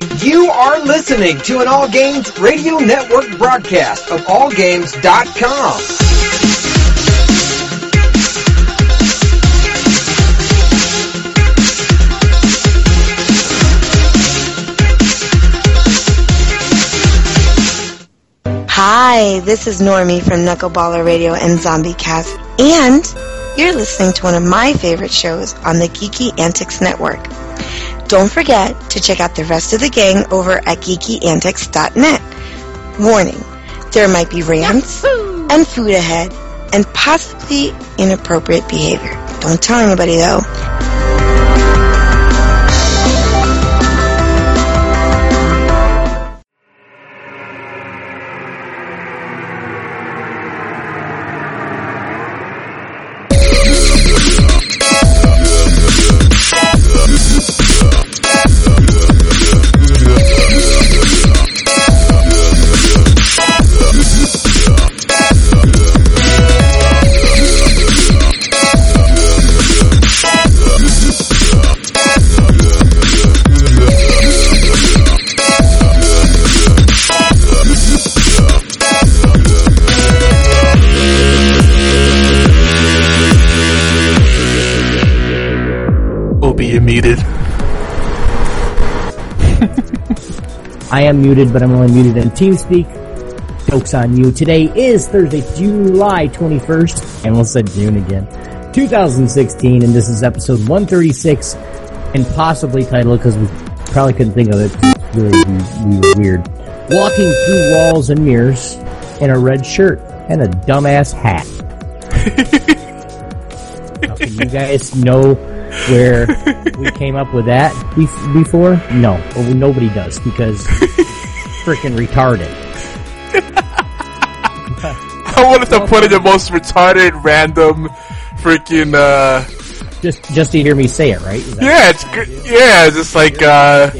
You are listening to an All Games Radio Network broadcast of AllGames.com. Hi, this is Normie from Knuckleballer Radio and Zombie Cast, and you're listening to one of my favorite shows on the Geeky Antics Network. Don't forget to check out the rest of the gang over at geekyantics.net. Warning, there might be rants and food ahead and possibly inappropriate behavior. Don't tell anybody though. I am muted, but I'm only muted in TeamSpeak. Jokes on you. Today is Thursday, July 21st, and we'll say June again. 2016, and this is episode 136, and possibly titled because we probably couldn't think of it. It's really we, we were weird. Walking through walls and mirrors in a red shirt and a dumbass hat. Can you guys know where we came up with that bef- before? No, well, nobody does because freaking retarded. I wanted to put in the most retarded, random, freaking, uh, Just just to hear me say it, right? Yeah, it's good. Yeah, it's just like, uh,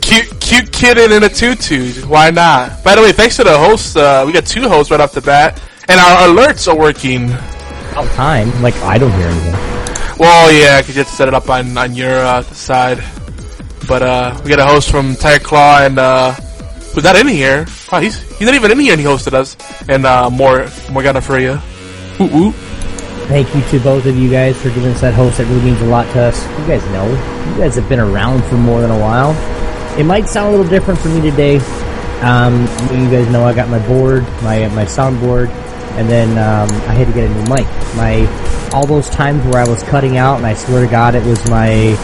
cute, cute kid in a tutu. Why not? By the way, thanks to the hosts, uh, we got two hosts right off the bat, and our alerts are working. About time. Like I don't hear anything. Well, yeah, because you have to set it up on, on your, uh, side. But, uh, we got a host from Tiger Claw and, uh, who's not in here. Oh, he's, he's not even in here and he hosted us. And, uh, more, Morgana Freya. Ooh, ooh. Thank you to both of you guys for giving us that host. That really means a lot to us. You guys know. You guys have been around for more than a while. It might sound a little different for me today. Um, you guys know I got my board, my my soundboard, and then um, I had to get a new mic. My all those times where I was cutting out, and I swear to God, it was my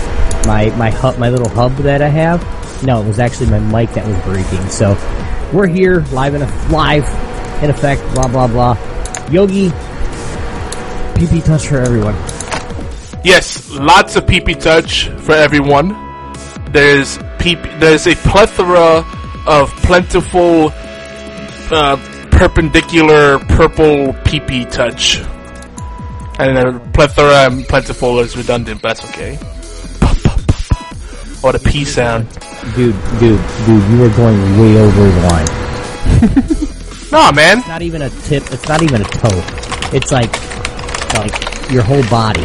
my my hub, my little hub that I have. No, it was actually my mic that was breaking. So we're here live in a live in effect. Blah blah blah. Yogi, PP touch for everyone. Yes, lots of PP touch for everyone. There's there's a plethora of plentiful, uh, perpendicular purple PP touch. And a plethora and plentiful is redundant, but that's okay. Or the P sound. Dude, dude, dude, you are going way over the line. Nah, man. It's not even a tip. It's not even a toe. It's like, like your whole body.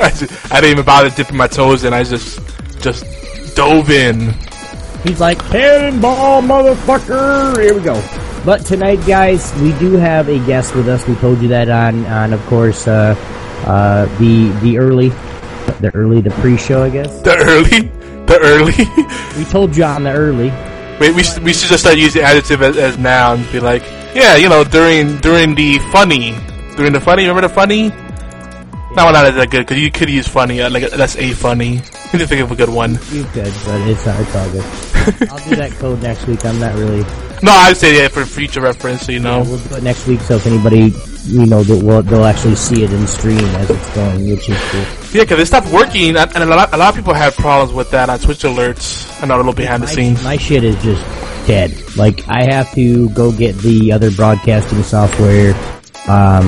I, just, I didn't even bother dipping my toes in. I just, just dove in. He's like, cannonball, motherfucker! Here we go. But tonight, guys, we do have a guest with us. We told you that on, on of course, uh, uh, the the early, the early, the pre-show, I guess. The early, the early. We told you on the early. Wait, we should, we should just start using adjective as, as nouns. Be like, yeah, you know, during during the funny, during the funny. Remember the funny? No, not that good because you could use funny. uh, Like that's a funny. You need to think of a good one. You could, but it's not, it's all good. I'll do that code next week. I'm not really. No, I'd say that for future reference. so You know, We'll do it next week, so if anybody, you know, they'll, they'll actually see it in stream as it's going, which is cool. yeah, because it stopped working, and and a lot, a lot of people had problems with that on Twitch alerts. I know a little behind the My, scenes. my shit is just dead. Like I have to go get the other broadcasting software, um,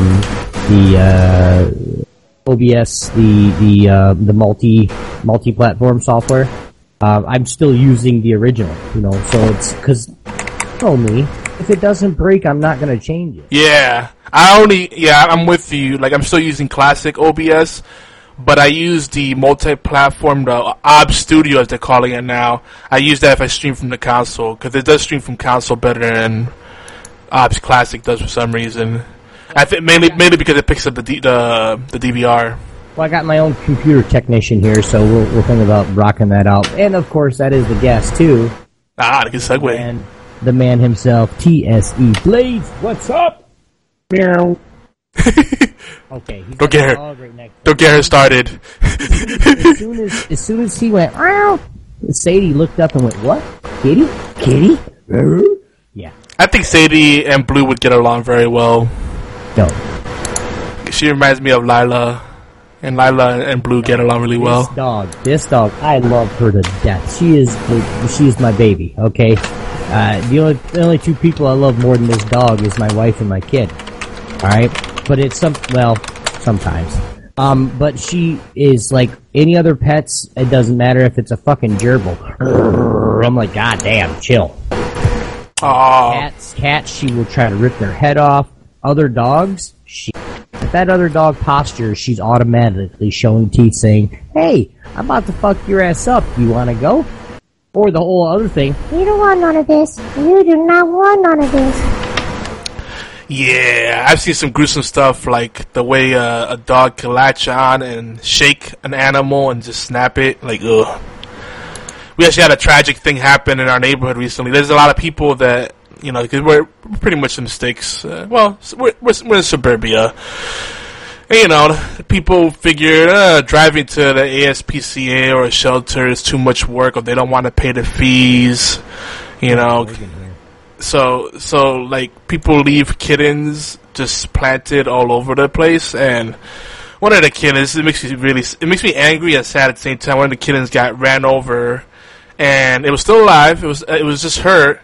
the uh, OBS, the the uh, the multi multi platform software. Uh, I'm still using the original, you know. So it's because, tell me, if it doesn't break, I'm not gonna change it. Yeah, I only yeah I'm with you. Like I'm still using classic OBS, but I use the multi-platform, the OBS Studio as they're calling it now. I use that if I stream from the console because it does stream from console better than OBS Classic does for some reason. I think mainly mainly because it picks up the D, the the DVR. Well, I got my own computer technician here, so we'll we'll think about rocking that out. And of course, that is the guest too. Ah, the good segue. And the man himself, TSE Blades. What's up? Meow. okay. He's Don't get her. dog right Don't get her started. as soon as as soon as he went, Meow, Sadie looked up and went, "What? Kitty? Kitty?" Yeah. I think Sadie and Blue would get along very well. No. She reminds me of Lila, and Lila and Blue get along really well. This dog, this dog, I love her to death. She is, she is my baby. Okay, uh, the only, the only two people I love more than this dog is my wife and my kid. All right, but it's some, well, sometimes. Um, but she is like any other pets. It doesn't matter if it's a fucking gerbil. I'm like, God damn, chill. Aw. Cats, cats, she will try to rip their head off. Other dogs, she, if that other dog postures, she's automatically showing teeth saying, Hey, I'm about to fuck your ass up. You wanna go? Or the whole other thing, You don't want none of this. You do not want none of this. Yeah, I've seen some gruesome stuff like the way uh, a dog can latch on and shake an animal and just snap it. Like, ugh. We actually had a tragic thing happen in our neighborhood recently. There's a lot of people that, you know, because we're pretty much in the sticks. Uh, well, we're, we're, we're in suburbia. And, you know, people figure uh, driving to the ASPCA or a shelter is too much work or they don't want to pay the fees. You know, so so like people leave kittens just planted all over the place and one of the kittens it makes me really it makes me angry and sad at the same time one of the kittens got ran over and it was still alive it was it was just hurt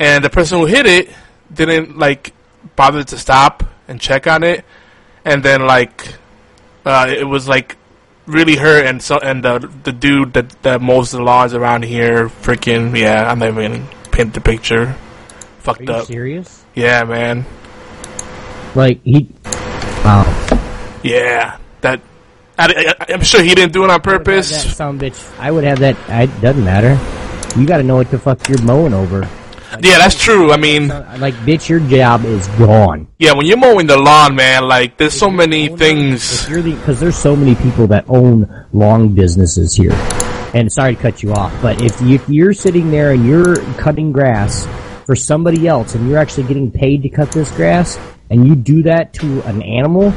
and the person who hit it didn't like bother to stop and check on it and then like uh, it was like really hurt and so and the the dude that that mows the lawns around here freaking yeah I'm not even gonna paint the picture Are fucked you up serious? yeah man Like, he. Wow. yeah that I, I, I'm sure he didn't do it on purpose some bitch. I would have that. It doesn't matter. You gotta know what the fuck you're mowing over. Yeah that's true I mean Like, bitch, your job is gone. yeah when you're mowing the lawn man like there's so many If things you're the because there's so many people that own long businesses here. And sorry to cut you off, but if, you, if you're sitting there and you're cutting grass for somebody else and you're actually getting paid to cut this grass and you do that to an animal,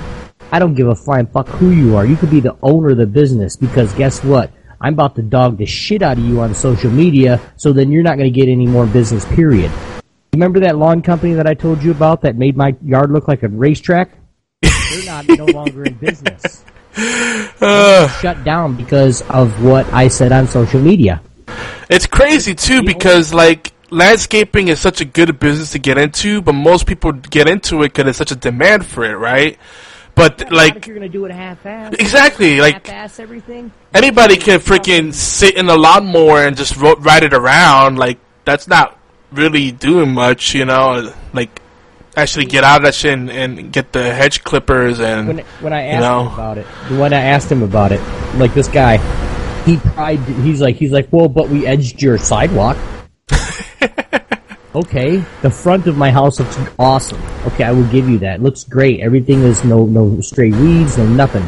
I don't give a flying fuck who you are. You could be the owner of the business because guess what? I'm about to dog the shit out of you on social media, so then you're not going to get any more business. Period. Remember that lawn company that I told you about that made my yard look like a racetrack? They're not no longer in business. uh, Shut down because of what I said on social media. It's crazy too because like landscaping is such a good business to get into, but most people get into it because there's such a demand for it, right? But if like you're gonna do it half-ass, exactly, like half-ass everything. anybody can freaking sit in the lawnmower and just ro- ride it around. Like that's not really doing much, you know. Like actually get out of that shit and, and get the hedge clippers and When when I you asked know. him about it, when I asked him about it, like this guy, he pried. He's like, he's like, well, but we edged your sidewalk. okay, the front of my house looks awesome. Okay, I will give you that. It looks great. Everything is no no stray weeds, no nothing.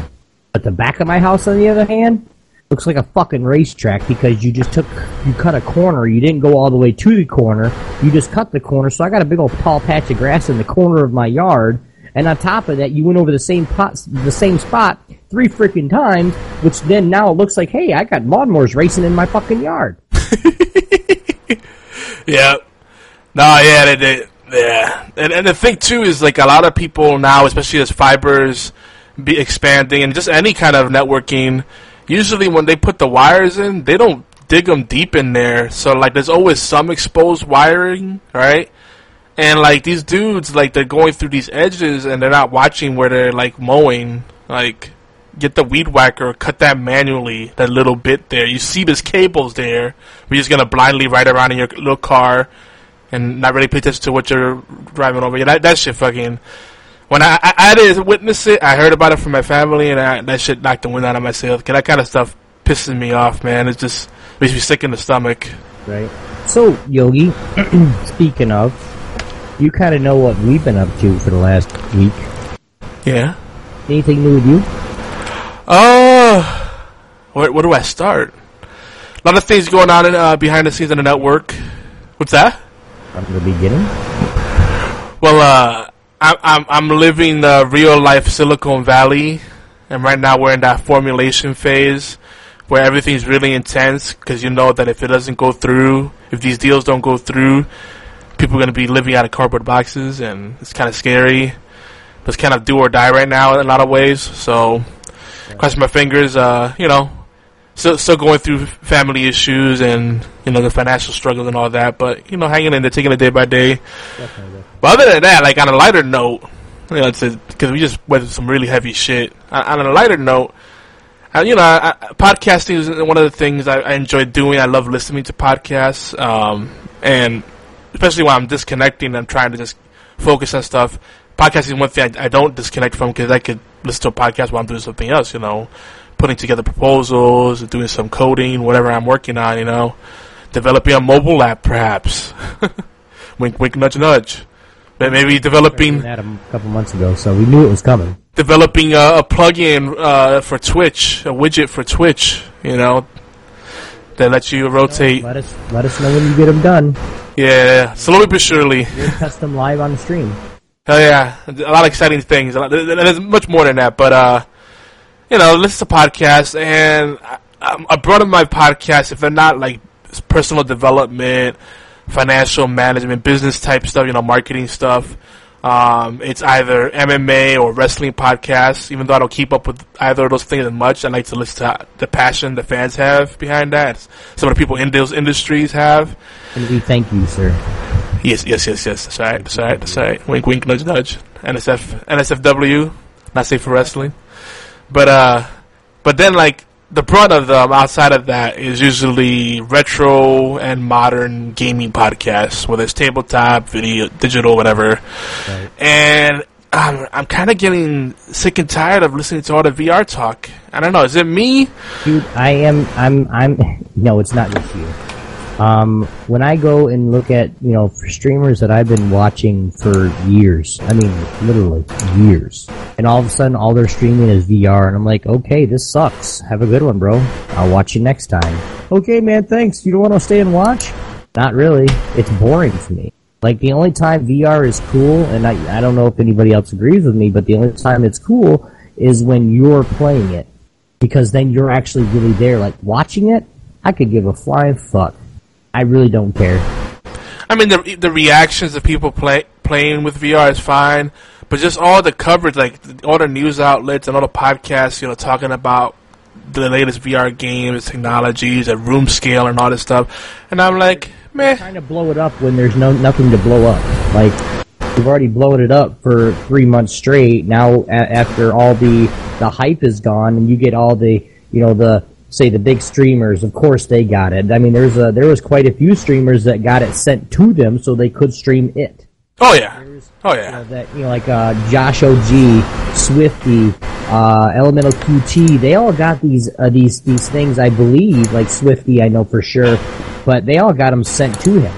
But the back of my house, on the other hand, looks like a fucking racetrack because you just took you cut a corner. You didn't go all the way to the corner. You just cut the corner. So I got a big old tall patch of grass in the corner of my yard. And on top of that, you went over the same pot, the same spot three freaking times, which then now it looks like, hey, I got lawnmowers racing in my fucking yard. Yeah. No, yeah, they, they, yeah. And and the thing too is like a lot of people now, especially as fibers be expanding and just any kind of networking, usually when they put the wires in, they don't dig them deep in there. So like there's always some exposed wiring, right? And like these dudes like they're going through these edges and they're not watching where they're like mowing, like get the weed whacker, cut that manually, that little bit there. You see there's cables there. We're just gonna blindly ride around in your little car and not really pay attention to what you're driving over. Yeah, that that shit fucking. When I, I, I didn't witness it, I heard about it from my family, and I, that shit knocked the wind out of my sails. Cause that kind of stuff pisses me off, man. It just makes me sick in the stomach. Right. So, Yogi, speaking of, you kind of know what we've been up to for the last week. Yeah. Anything new with you? Oh, where, where do I start? A lot of things going on in, uh, behind the scenes on the network. What's that? From the beginning. Well, uh, I, I'm I'm living the real life Silicon Valley, and right now we're in that formulation phase where everything's really intense because you know that if it doesn't go through, if these deals don't go through, people are going to be living out of cardboard boxes, and it's kind of scary. It's kind of do or die right now in a lot of ways. So, cross my fingers. Uh, you know, still still going through family issues and you know the financial struggle and all that. But you know, hanging in there, taking it day by day. Definitely. But other than that, like on a lighter note, you know, because we just went through some really heavy shit. On, on a lighter note, uh, you know, I, I, podcasting is one of the things I, I enjoy doing. I love listening to podcasts, um, and especially when I'm disconnecting, I'm trying to just focus on stuff. Podcasting is one thing I, I don't disconnect from because I could listen to a podcast while I'm doing something else. You know, putting together proposals, doing some coding, whatever I'm working on. You know, developing a mobile app, perhaps. wink, wink, nudge, nudge. But maybe developing that a couple months ago, so we knew it was coming. Developing a, a plugin uh, for Twitch, a widget for Twitch. You know, that lets you rotate. Let us let us know when you get them done. Yeah, slowly but surely. We'll test them live on the stream. Hell yeah, a lot of exciting things. There's much more than that, but uh, you know, listen to podcasts, and I, I brought in my podcasts if they're not like personal development, financial management, business type stuff, you know, marketing stuff. Um, it's either MMA or wrestling podcasts. Even though I don't keep up with either of those things as much, I like to listen to the passion the fans have behind that. Some of the people in those industries have. And we thank you, sir. Yes, yes, yes, yes. That's right. That's right. That's right. Wink, wink, nudge, nudge. NSF, NSFW, not safe for wrestling. But uh, but then like the brunt of them outside of that is usually retro and modern gaming podcasts, whether it's tabletop, video, digital, whatever. Right. And I'm, I'm kind of getting sick and tired of listening to all the VR talk. I don't know. Is it me? Dude, I am. I'm. I'm. No, it's not just you. Um, when I go and look at, you know, streamers that I've been watching for years, I mean, literally years, and all of a sudden all they're streaming is VR, and I'm like, okay, this sucks. Have a good one, bro. I'll watch you next time. Okay, man, thanks. You don't want to stay and watch? Not really. It's boring for me. Like, the only time VR is cool, and I, I don't know if anybody else agrees with me, but the only time it's cool is when you're playing it. Because then you're actually really there. Like, watching it, I could give a flying fuck. I really don't care. I mean, the the reactions of people play, playing with VR is fine, but just all the coverage, like all the news outlets and all the podcasts, you know, talking about the latest VR games, technologies, at room scale, and all this stuff, and I'm like, man, trying to blow it up when there's no nothing to blow up. Like we've already blown it up for three months straight. Now, a- after all the the hype is gone, and you get all the you know the say the big streamers, of course they got it. I mean, there's a, there was quite a few streamers that got it sent to them so they could stream it. Oh yeah. Oh yeah. You know, that you know, like uh, Josh OG, Swifty, uh, Elemental QT, they all got these uh, these these things. I believe, like Swifty, I know for sure, but they all got them sent to him.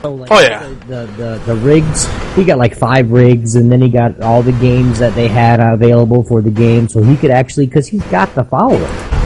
So, like, oh yeah. The, the, the the rigs, he got like five rigs, and then he got all the games that they had available for the game, so he could actually because he's got the following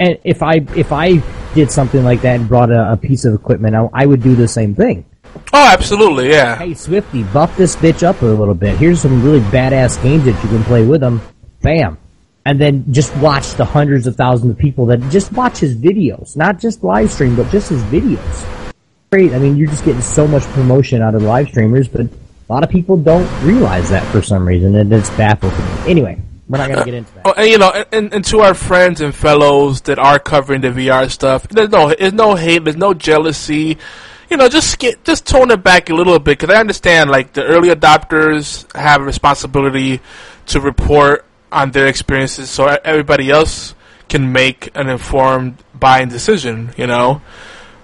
and if I if I did something like that and brought a, a piece of equipment, I, I, would do the same thing. Oh, absolutely, yeah. Hey, Swifty, buff this bitch up a little bit. Here's some really badass games that you can play with them. Bam. And then just watch the hundreds of thousands of people that just watch his videos, not just live stream, but just his videos. great. I mean, you're just getting so much promotion out of live streamers, but a lot of people don't realize that for some reason, and it's baffled me. Anyway, we're not gonna get into that. Oh, and you know, and, and to our friends and fellows that are covering the VR stuff, there's no, there's no hate, there's no jealousy. You know, just get, just tone it back a little bit because I understand like the early adopters have a responsibility to report on their experiences, so everybody else can make an informed buying decision. You know,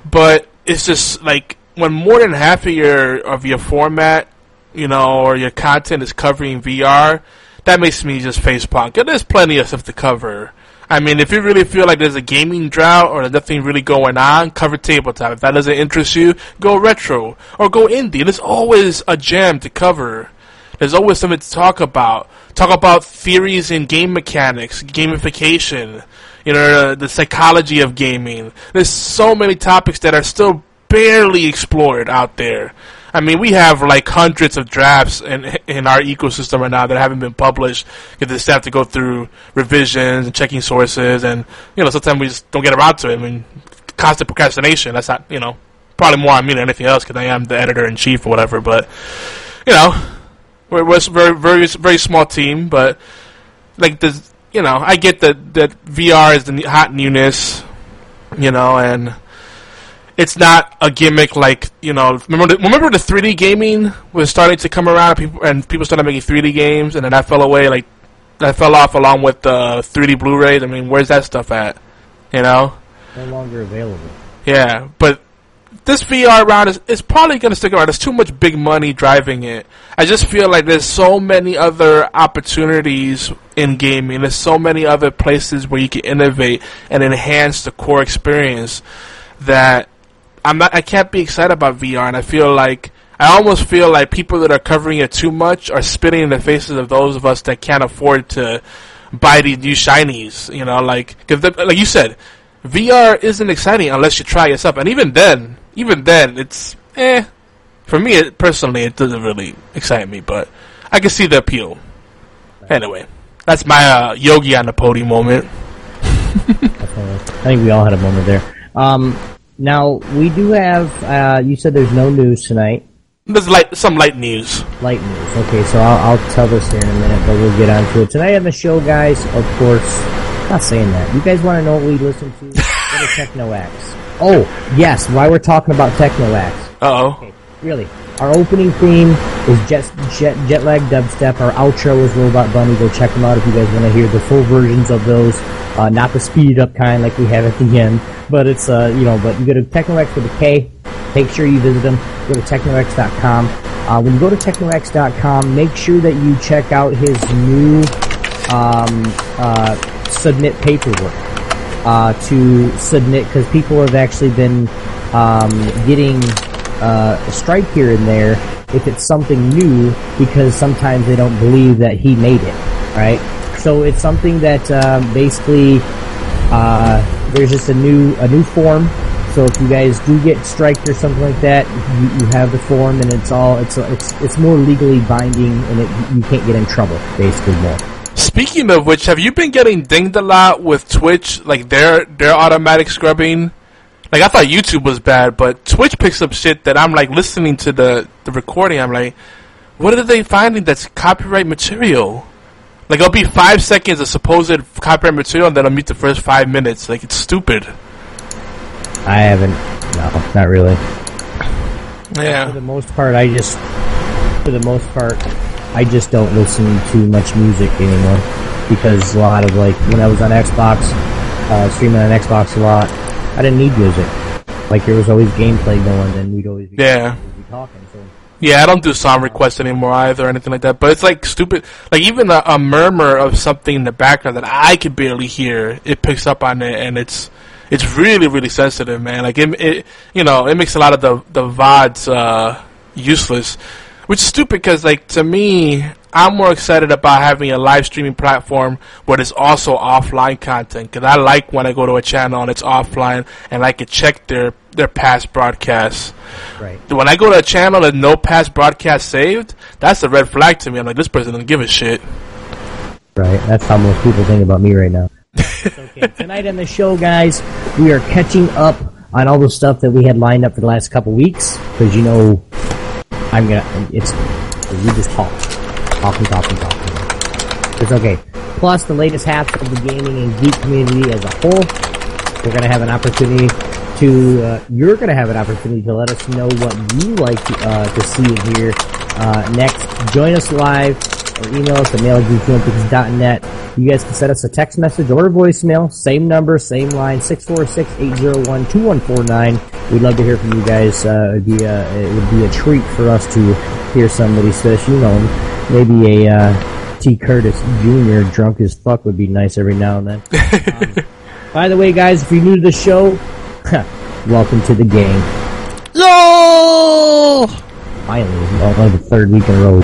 but it's just like when more than half of your of your format, you know, or your content is covering VR, that makes me just face punk. There's plenty of stuff to cover. I mean, if you really feel like there's a gaming drought or nothing really going on, cover tabletop. If that doesn't interest you, go retro or go indie. There's always a gem to cover. There's always something to talk about. Talk about theories in game mechanics, gamification, you know, the psychology of gaming. There's so many topics that are still barely explored out there. I mean, we have like hundreds of drafts in in our ecosystem right now that haven't been published because they still have to go through revisions and checking sources, and you know, sometimes we just don't get around to it. I mean, constant procrastination. That's not, you know, probably more on me than anything else because I am the editor in chief or whatever. But you know, we're, we're a very very very small team, but like the you know, I get that that VR is the hot newness, you know, and it's not a gimmick like you know. Remember, the, remember the 3D gaming was starting to come around, and people and people started making 3D games, and then that fell away. Like that fell off along with the uh, 3D Blu-rays. I mean, where's that stuff at? You know, no longer available. Yeah, but this VR round is, is probably going to stick around. There's too much big money driving it. I just feel like there's so many other opportunities in gaming. There's so many other places where you can innovate and enhance the core experience that I'm not. I can't be excited about VR, and I feel like I almost feel like people that are covering it too much are spitting in the faces of those of us that can't afford to buy these new shinies. You know, like cause the, like you said, VR isn't exciting unless you try yourself, and even then, even then, it's eh. For me, it, personally, it doesn't really excite me, but I can see the appeal. Anyway, that's my uh, Yogi on the podium moment. I think we all had a moment there. Um, now we do have. Uh, you said there's no news tonight. There's light, some light news. Light news. Okay, so I'll, I'll tell this here in a minute, but we'll get on to it tonight on the show, guys. Of course, not saying that. You guys want to know what we listen to? Go to TeknoAXE. Oh, yes. Why we're talking about TeknoAXE? Uh oh. Okay, really. Our opening theme is Jet, Jet, Jetlag Dubstep. Our outro is Robot Bunny. Go check them out if you guys want to hear the full versions of those. Uh, not the speeded up kind like we have at the end, but it's, uh, you know, but you go to TeknoAXE with a K. Make sure you visit them. Go to teknoaxe.com. Uh, when you go to teknoaxe.com, make sure that you check out his new um, uh, submit paperwork uh, to submit because people have actually been um, getting uh, a strike here and there if it's something new because sometimes they don't believe that he made it, right? So it's something that uh, basically uh, there's just a new a new form. So if you guys do get striked or something like that, you, you have the form and it's all it's it's it's more legally binding and it, you can't get in trouble basically more. Speaking of which, have you been getting dinged a lot with Twitch, like their their automatic scrubbing? Like I thought YouTube was bad, but Twitch picks up shit that I'm like listening to the the recording. I'm like, what are they finding that's copyright material? Like it'll be five seconds of supposed copyright material, and then I'll meet the first five minutes. Like it's stupid. I haven't. No, not really. Yeah. For the most part, I just. For the most part, I just don't listen to much music anymore because a lot of like when I was on Xbox, uh, streaming on Xbox a lot, I didn't need music. Like there was always gameplay going, and we'd always be, Yeah. be talking. So Yeah, I don't do song requests anymore either or anything like that. But it's like stupid. Like even a, a murmur of something in the background that I could barely hear, it picks up on it, and it's it's really really sensitive, man. Like it, it you know, it makes a lot of the the vods uh, useless, which is stupid because like to me, I'm more excited about having a live streaming platform where there's also offline content because I like when I go to a channel and it's offline and I can check their their past broadcasts. right. When I go to a channel and no past broadcast saved, that's a red flag to me. I'm like, this person doesn't give a shit. Right, that's how most people think about me right now. okay, tonight on the show, guys, we are catching up on all the stuff that we had lined up for the last couple weeks. Because you know, I'm gonna. It's we just talk, talk and talk and talk. It's okay. Plus the latest hats of the gaming and geek community as a whole. We're gonna have an opportunity to. Uh, you're gonna have an opportunity to let us know what you like to, uh, to see and hear uh, next. Join us live or email us at mail at geekyantics.net. You guys can send us a text message or a voicemail. Same number, same line, 646-801-2149. We'd love to hear from you guys. Uh, it'd be a, it would be a treat for us to hear somebody, especially, you know, maybe a uh, T. Curtis Jr. drunk as fuck would be nice every now and then. um, by the way, guys, if you're new to the show, welcome to the game. Yo! Finally, well, the third week in a row.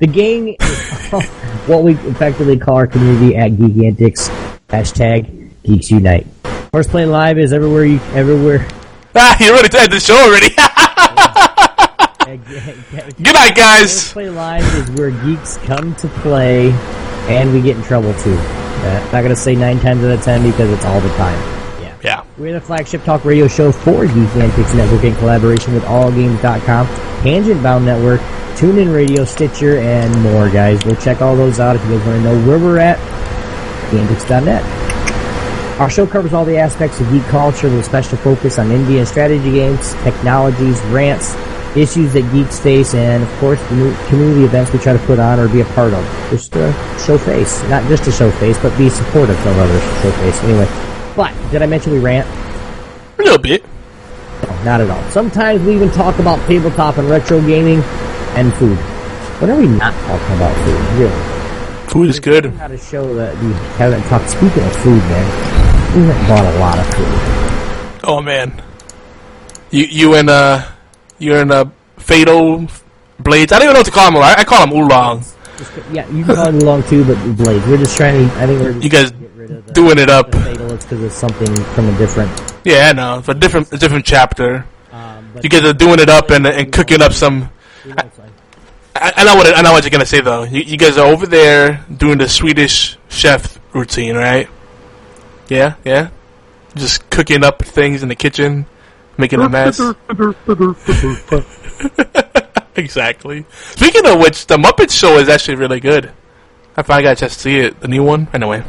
The gang what we effectively call our community at Geek Antics. Hashtag Geeks Unite. Horseplay Live is everywhere you everywhere. Ah, you already did the show already. Good night, guys. Horseplay Live is where geeks come to play, and we get in trouble too. Uh, not gonna say nine times out of ten because it's all the time. We're the flagship talk radio show for Geek Antics Network in collaboration with AllGames.com, Tangent Bound Network, TuneIn Radio, Stitcher, and more, guys. Go check all those out if you guys want to know where we're at. geekyantics.net. Our show covers all the aspects of geek culture with a special focus on indie and strategy games, technologies, rants, issues that geeks face, and of course the new community events we try to put on or be a part of. Just to show face. Not just to show face, but be supportive of others show face. Anyway. But, did I mention we rant? A little bit. No, not at all. Sometimes we even talk about tabletop and retro gaming and food. When are we not talking about food? Really? Food is good. How to show that we haven't talked. Speaking of food, man, we haven't bought a lot of food. Oh man, you you and uh you're in a fatal blades. I don't even know what to call them. I, I call them oolong. Just, yeah, you can call them along too, but blades. We're just trying to. I think we're You guys doing it up. Because it's something from a different. Yeah, I know. It's a different a different chapter. Um, You guys are doing it up and and cooking up some. I, I know what I know what you're gonna say though. You, you guys are over there doing the Swedish chef routine, right? Yeah, yeah. Just cooking up things in the kitchen, making a mess. exactly. Speaking of which, the Muppet Show is actually really good. I finally got a chance to see it, the new one. Anyway,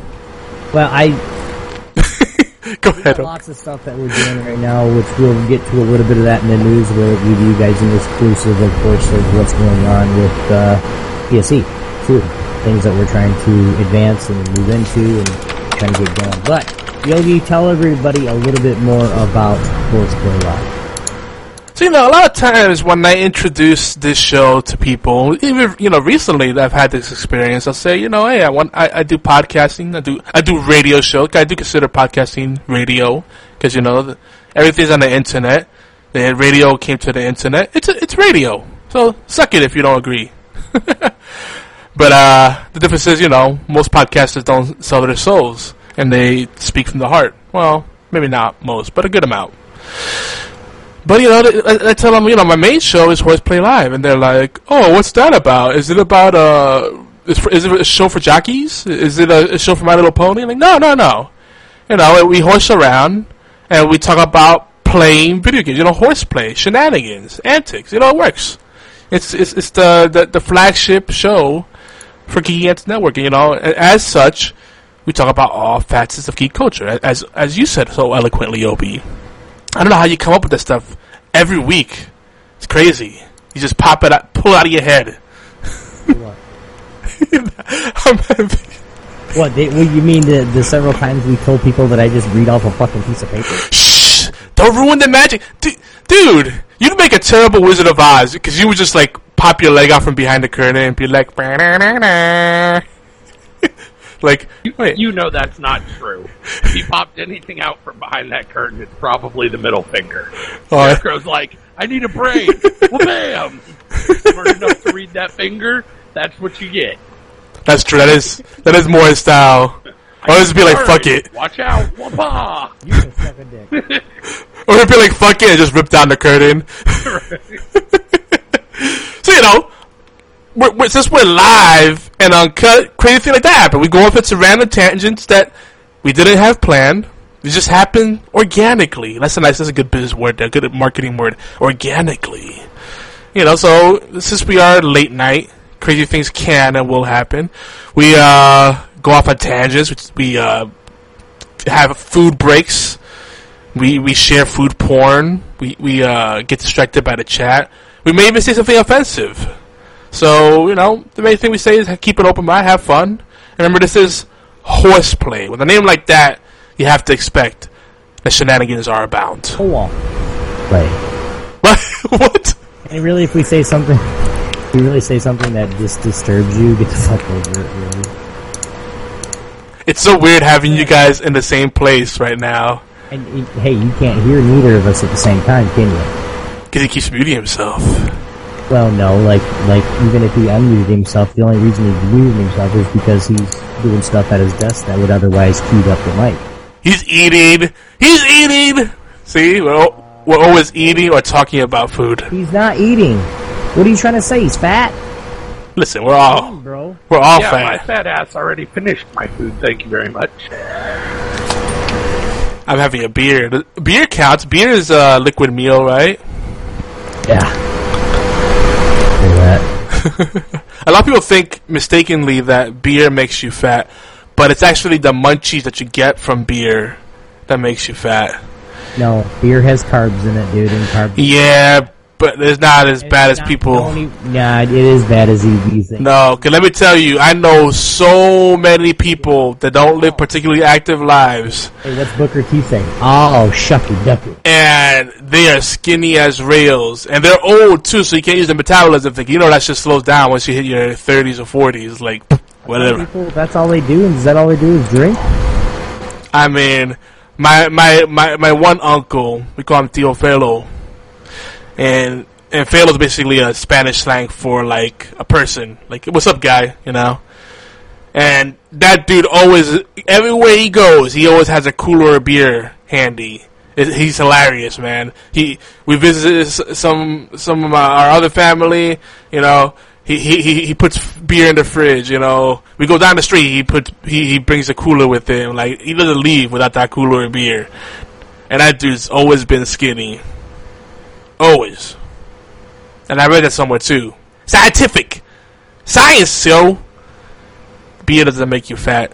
Well, I go we ahead. lots of stuff that we're doing right now, which we'll get to a little bit of that in the news. We'll give you guys an exclusive, of course, of what's going on with uh, TSE too. Things that we're trying to advance and move into and trying to get going. But Yogi, tell everybody a little bit more about Horseplay Live. So you know, a lot of times when I introduce this show to people, even you know, recently I've had this experience, I'll say, you know, hey, I want, I, I do podcasting, I do, I do radio show. I do consider podcasting radio because you know, the, everything's on the internet. The radio came to the internet. It's a, it's radio. So suck it if you don't agree. but uh, the difference is, you know, most podcasters don't sell their souls and they speak from the heart. Well, maybe not most, but a good amount. But you know, I, tell them, you know, my main show is Horseplay Live, and they're like, "Oh, what's that about? Is it about uh, is, is it a show for jockeys? Is it a, a show for My Little Pony?" I'm like, no, no, no. You know, we horse around and we talk about playing video games. You know, horseplay, shenanigans, antics. You know, it works. It's it's it's the the, the flagship show for Geeky Antics Network. And, you know, as such, we talk about all facets of geek culture, as as you said so eloquently, Opie. I don't know how you come up with this stuff every week. It's crazy. You just pop it out, pull it out of your head. What? They, what you mean the, the several times we told people that I just read off a fucking piece of paper? Shh! Don't ruin the magic, D- dude. You'd make a terrible Wizard of Oz because you would just like pop your leg out from behind the curtain and be like, like, You, wait, you know that's not true. If he popped anything out from behind that curtain, it's probably the middle finger. Oh, I- Scarecrow's like, I need a brain. well, bam! Smart enough to read that finger, that's what you get. that's true. That is that is more his style. Or just be like, fuck it. Watch out! Wapa! You can suck a dick. Or he'd be like, fuck it, and just rip down the curtain. so, you know, we're, we're, since we're live and uncut, crazy thing like that happened. We go off into random tangents that we didn't have planned, It just happened organically. That's a nice, that's a good business word, a good marketing word. Organically. You know, so since we are late night, crazy things can and will happen. We uh, go off on tangents. We uh, have food breaks. We we share food porn. We we uh, get distracted by the chat. We may even say something offensive. So you know, the main thing we say is keep an open mind, have fun. Remember, this is horseplay. With a name like that, you have to expect that shenanigans are abound. Play. what? And really, if we say something, if we really say something that just disturbs you, get the fuck over it. Really. It's so weird having you guys in the same place right now. And hey, you can't hear neither of us at the same time, can you? Because he keeps muting himself. Well, no, like like even if he unmuted himself, the only reason he muted himself is because he's doing stuff at his desk that would otherwise queued up the mic. He's eating. He's eating. See, we're, al- we're always eating or talking about food. He's not eating. What are you trying to say? He's fat, Listen, we're all bro. we're all yeah, my fat. fat ass already finished my food. Thank you very much. I'm having a beer. Beer counts. Beer is a liquid meal, right? Yeah. Say that. A lot of people think mistakenly that beer makes you fat, but it's actually the munchies that you get from beer that makes you fat. No, beer has carbs in it, dude, and carbs. Yeah, but it's not as bad as people. e- Nah, it is bad as think. No, cause let me tell you, I know so many people that don't live particularly active lives, Hey, what's Booker T saying? Oh, shucky ducky. and they are skinny as rails, and they're old too, so you can't use the metabolism thing. You know that just slows down once you hit your 30s or 40s, like whatever. People, that's all they do, and is that all they do is drink? I mean, my my my my one uncle, we call him Tio Felo, and and Felo is basically a Spanish slang for like a person, like what's up, guy, you know. And that dude always, everywhere he goes, he always has a cooler beer handy. It, he's hilarious, man. He we visited some some of our other family, you know. He, he he he puts beer in the fridge, you know. We go down the street, he puts he, he brings a cooler with him. Like he doesn't leave without that cooler of beer. And that dude's always been skinny, always. And I read that somewhere too. Scientific, science, yo. Beer doesn't make you fat.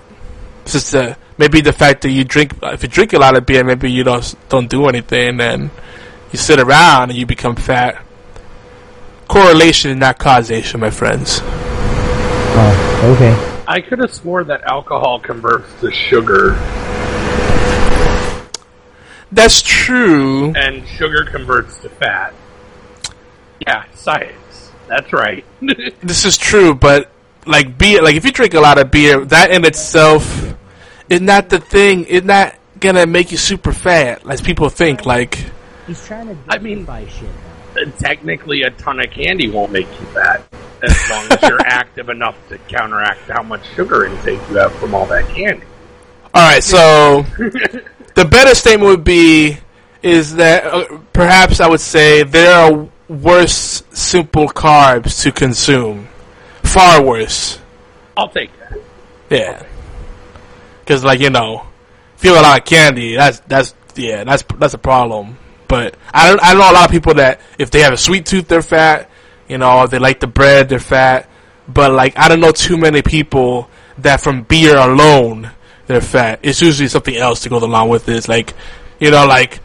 It's just uh, maybe the fact that you drink. If you drink a lot of beer, maybe you don't don't do anything, and you sit around and you become fat. Correlation, and not causation, my friends. Oh, okay. I could have swore that alcohol converts to sugar, That's true. and sugar converts to fat. Yeah, science. That's right. This is true, but like beer, like if you drink a lot of beer, that in itself is not the thing. It's not gonna make you super fat, as people think. Like, He's trying to I mean- buy shit. Uh, technically, a ton of candy won't make you fat, as long as you're active enough to counteract how much sugar intake you have from all that candy. all right, so the better statement would be is that uh, perhaps I would say there are worse simple carbs to consume, far worse. I'll take that. Yeah, because like you know, if you have a lot of candy, that's that's yeah, that's that's a problem. But I don't I know a lot of people that if they have a sweet tooth, they're fat. You know, if they like the bread, they're fat. But like I don't know too many people that from beer alone they're fat. It's usually something else to go along with this. Like, you know, like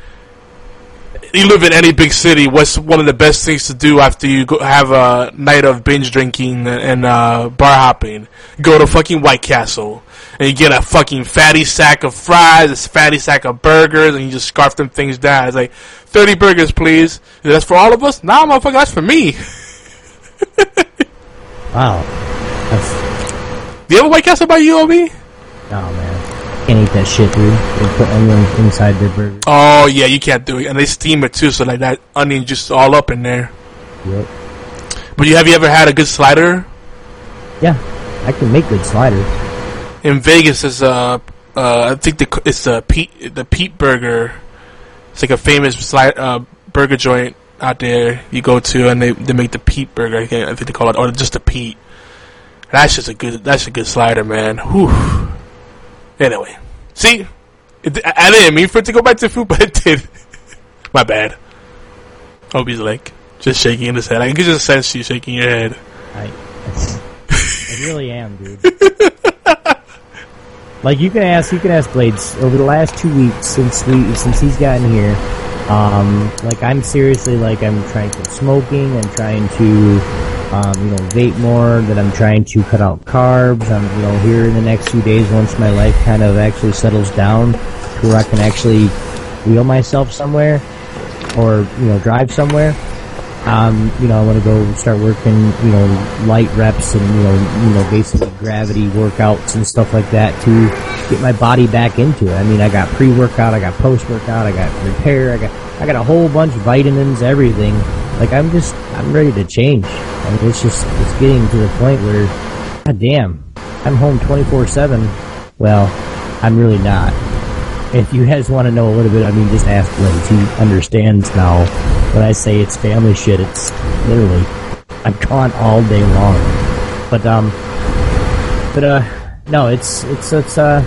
you live in any big city, what's one of the best things to do after you go have a night of binge drinking and uh, bar hopping? Go to fucking White Castle and you get a fucking fatty sack of fries, a fatty sack of burgers, and you just scarf them things down. It's like thirty burgers, please. That's for all of us? Nah, motherfucker, that's for me. Wow. That's, Do you have a White Castle by you, Obi? oh man. Can't eat that shit, dude. They put onions inside their burger. Oh yeah, you can't do it, and they steam it too, so like that onion just all up in there. Yep. But you have you ever had a good slider? Yeah. I can make good sliders. in Vegas is uh, uh I think the it's the Pete the Pete Burger. It's like a famous sli- uh, burger joint out there you go to, and they they make the Pete Burger. I, think- I think they call it, or just the Pete. That's just a good. That's a good slider, man. Whew. Anyway, see, It, I didn't mean for it to go back to food, but it did. My bad. Obi's like just shaking his head. I can just sense you shaking your head. I, I really am, dude. like you can ask, you can ask Blades over the last two weeks since we since he's gotten here. Um, like I'm seriously like I'm trying to smoking. I'm trying to, um, you know, vape more. That I'm trying to cut out carbs. I'm, you know, here in the next few days once my life kind of actually settles down to where I can actually wheel myself somewhere or you know drive somewhere. Um, you know, I want to go start working, you know, light reps and you know, you know, basically gravity workouts and stuff like that to get my body back into it. I mean, I got pre-workout, I got post-workout, I got repair, I got, I got a whole bunch of vitamins, everything. Like I'm just, I'm ready to change. I mean, it's just, it's getting to the point where, god damn, I'm home 24/7. Well, I'm really not. If you guys want to know a little bit, I mean, just ask Blaze. He understands now. When I say it's family shit, it's literally I'm gone all day long. But um, but uh, no, it's it's it's uh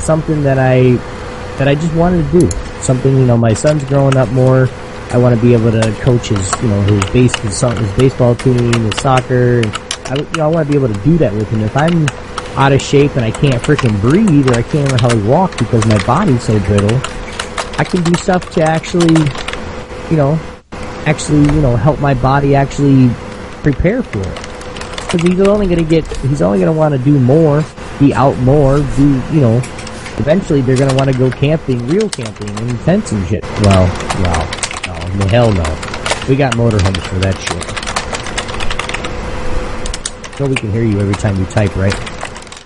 something that I that I just wanted to do. Something you know, my son's growing up more. I want to be able to coach his you know his base his, his baseball team, his soccer. I you know I want to be able to do that with him. If I'm out of shape and I can't freaking breathe or I can't even hardly walk because my body's so brittle, I can do stuff to actually, you know, actually, you know, help my body actually prepare for it. Because he's only going to get, he's only going to want to do more, be out more, do, you know, eventually they're going to want to go camping, real camping, in tents and shit. Well, well, no, no, hell no. We got motorhomes for that shit. So we can hear you every time you type, right?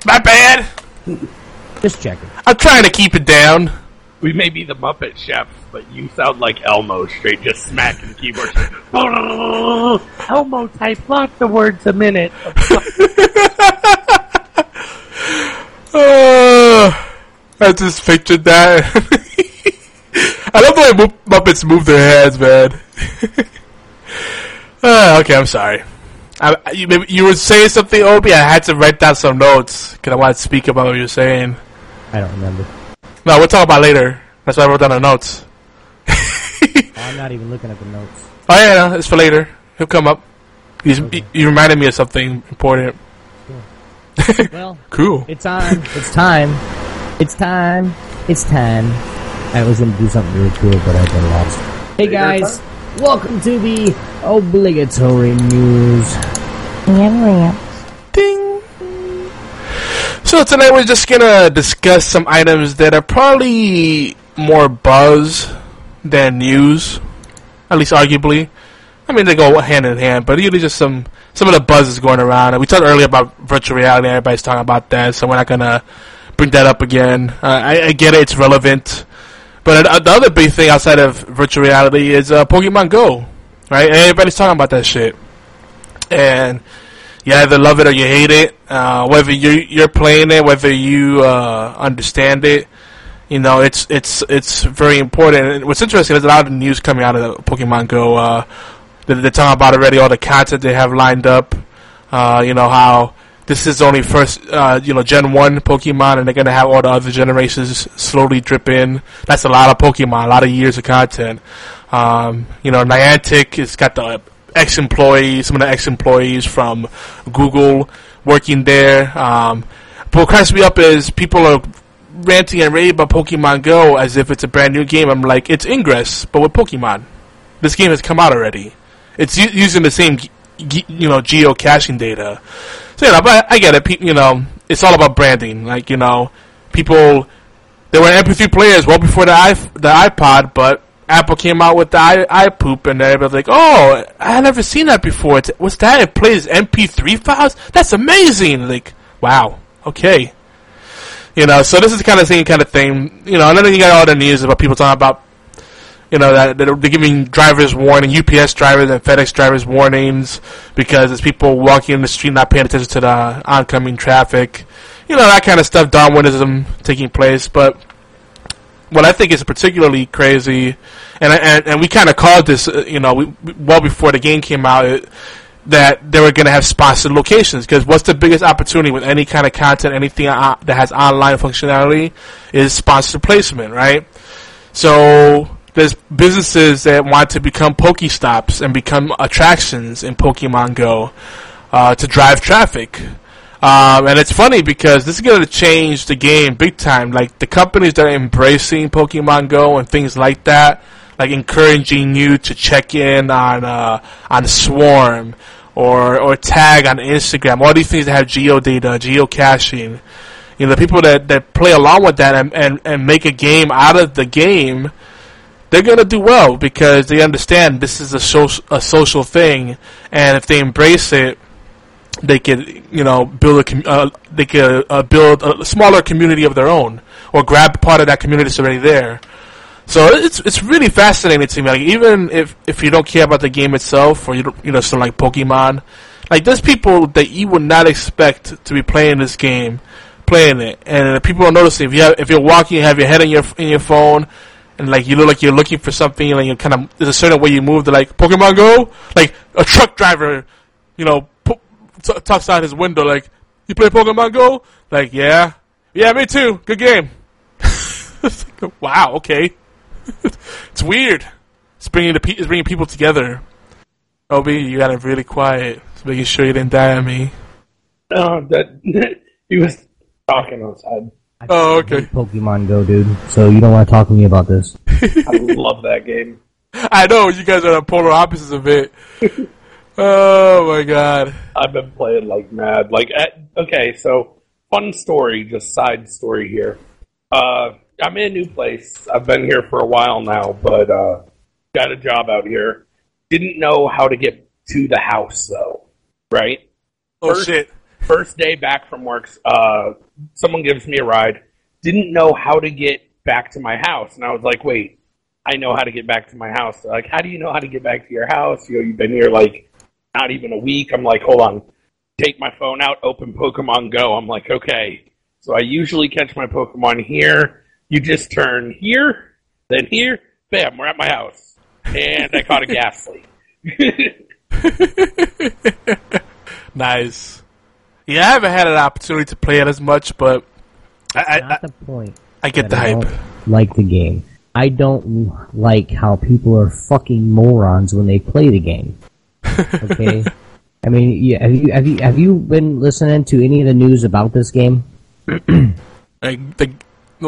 My bad. Just checking. I'm trying to keep it down. We may be the Muppet Chef, but you sound like Elmo, straight just smacking the keyboard. Elmo type lots of words a minute. Uh, I just pictured that. I love the way Muppets move their heads, man. uh, okay, I'm sorry. I, you, maybe you were saying something, Obi. I had to write down some notes because I wanted to speak about what you were saying. I don't remember. No, we'll talk about it later. That's why I wrote down the notes. I'm not even looking at the notes. Oh yeah, no, it's for later. He'll come up. He's, he, he reminded me of something important. Well, cool. It's on. It's time. It's time. It's time. I was gonna do something really cool, but I've been lost. Hey guys, welcome to the obligatory news. Ram ram. So tonight we're just gonna discuss some items that are probably more buzz than news, at least arguably. I mean, they go hand in hand, but usually just some some of the buzz is going around. We talked earlier about virtual reality. Everybody's talking about that, so we're not gonna bring that up again. Uh, I, I get it; it's relevant. But the other big thing outside of virtual reality is uh, Pokemon Go, right? Everybody's talking about that shit, and you either love it or you hate it. Uh, whether you you're playing it, whether you uh, understand it, you know it's it's it's very important. And what's interesting is a lot of news coming out of Pokemon Go. Uh, they're, they're talking about already all the content they have lined up. Uh, you know how this is only first, uh, you know, Gen One Pokemon, and they're gonna have all the other generations slowly drip in. That's a lot of Pokemon, a lot of years of content. Um, you know, Niantic has got the ex-employees, some of the ex-employees from Google working there. Um, but what cracks me up is people are ranting and raving about Pokemon Go as if it's a brand new game. I'm like, it's Ingress, but with Pokemon. This game has come out already. It's u- using the same, you know, geocaching data. So you know, but I get it. You know, it's all about branding. Like you know, people there were MP3 players well before the i the iPod, but Apple came out with the i iPoop, and everybody's like, "Oh, I never seen that before. It's, what's that? It plays MP3 files. That's amazing!" Like, wow, okay. You know, so this is the kind of same kind of thing. You know, and then you got all the news about people talking about, you know, that, that they're giving drivers warning, UPS drivers and FedEx drivers warnings because there's people walking in the street not paying attention to the oncoming traffic. You know, that kind of stuff, Darwinism taking place. But what I think is particularly crazy, and and, and we kind of called this, uh, you know, we, we- well before the game came out. It, that they were going to have sponsored locations because what's the biggest opportunity with any kind of content, anything uh, that has online functionality, is sponsored placement, right? So there's businesses that want to become Pokestops and become attractions in Pokemon Go uh, to drive traffic. Um, and it's funny because this is going to change the game big time. Like the companies that are embracing Pokemon Go and things like that, like encouraging you to check in on uh, on Swarm or or tag on Instagram. All these things that have geo data, geocaching. You know, the people that, that play along with that and, and, and make a game out of the game, they're gonna do well because they understand this is a social a social thing, and if they embrace it, they could you know build a uh, they could uh, build a smaller community of their own or grab part of that community that's already there. So it's it's really fascinating to me. Like even if if you don't care about the game itself or you don't, you know so like Pokemon, like there's people that you would not expect to be playing this game, playing it, and people are noticing if you have, if you're walking, you have your head in your in your phone. And like you look like you're looking for something, like you kind of there's a certain way you move. They're like Pokemon Go, like a truck driver, you know, t- talks out his window like, "You play Pokemon Go?" Like, yeah, yeah, me too. Good game. wow, okay. it's weird. It's bringing the pe- it's bringing people together. Obi, you got it really quiet. It's making sure you didn't die on me. No, that he was talking outside. Oh, okay. Pokemon Go, dude. So you don't want to talk to me about this. I love that game. I know you guys are the polar opposites of it. oh my god. I've been playing like mad. Like, at, okay, so fun story, just side story here. Uh, I'm in a new place. I've been here for a while now, but uh, got a job out here. Didn't know how to get to the house though. Right? Oh First- shit. First day back from work, uh, someone gives me a ride. Didn't know how to get back to my house, and I was like, "Wait, I know how to get back to my house." They're like, "How do you know how to get back to your house? You know, you've been here like not even a week." I'm like, "Hold on." Take my phone out, open Pokemon Go. I'm like, "Okay." So I usually catch my Pokemon here. You just turn here, then here, bam, we're at my house, and I caught a Gastly. Nice. Yeah, I haven't had an opportunity to play it as much, but I I, Not the point. I get the I hype. don't like the game. I don't like how people are fucking morons when they play the game. Okay. I mean, yeah, have you have you have you been listening to any of the news about this game? Like the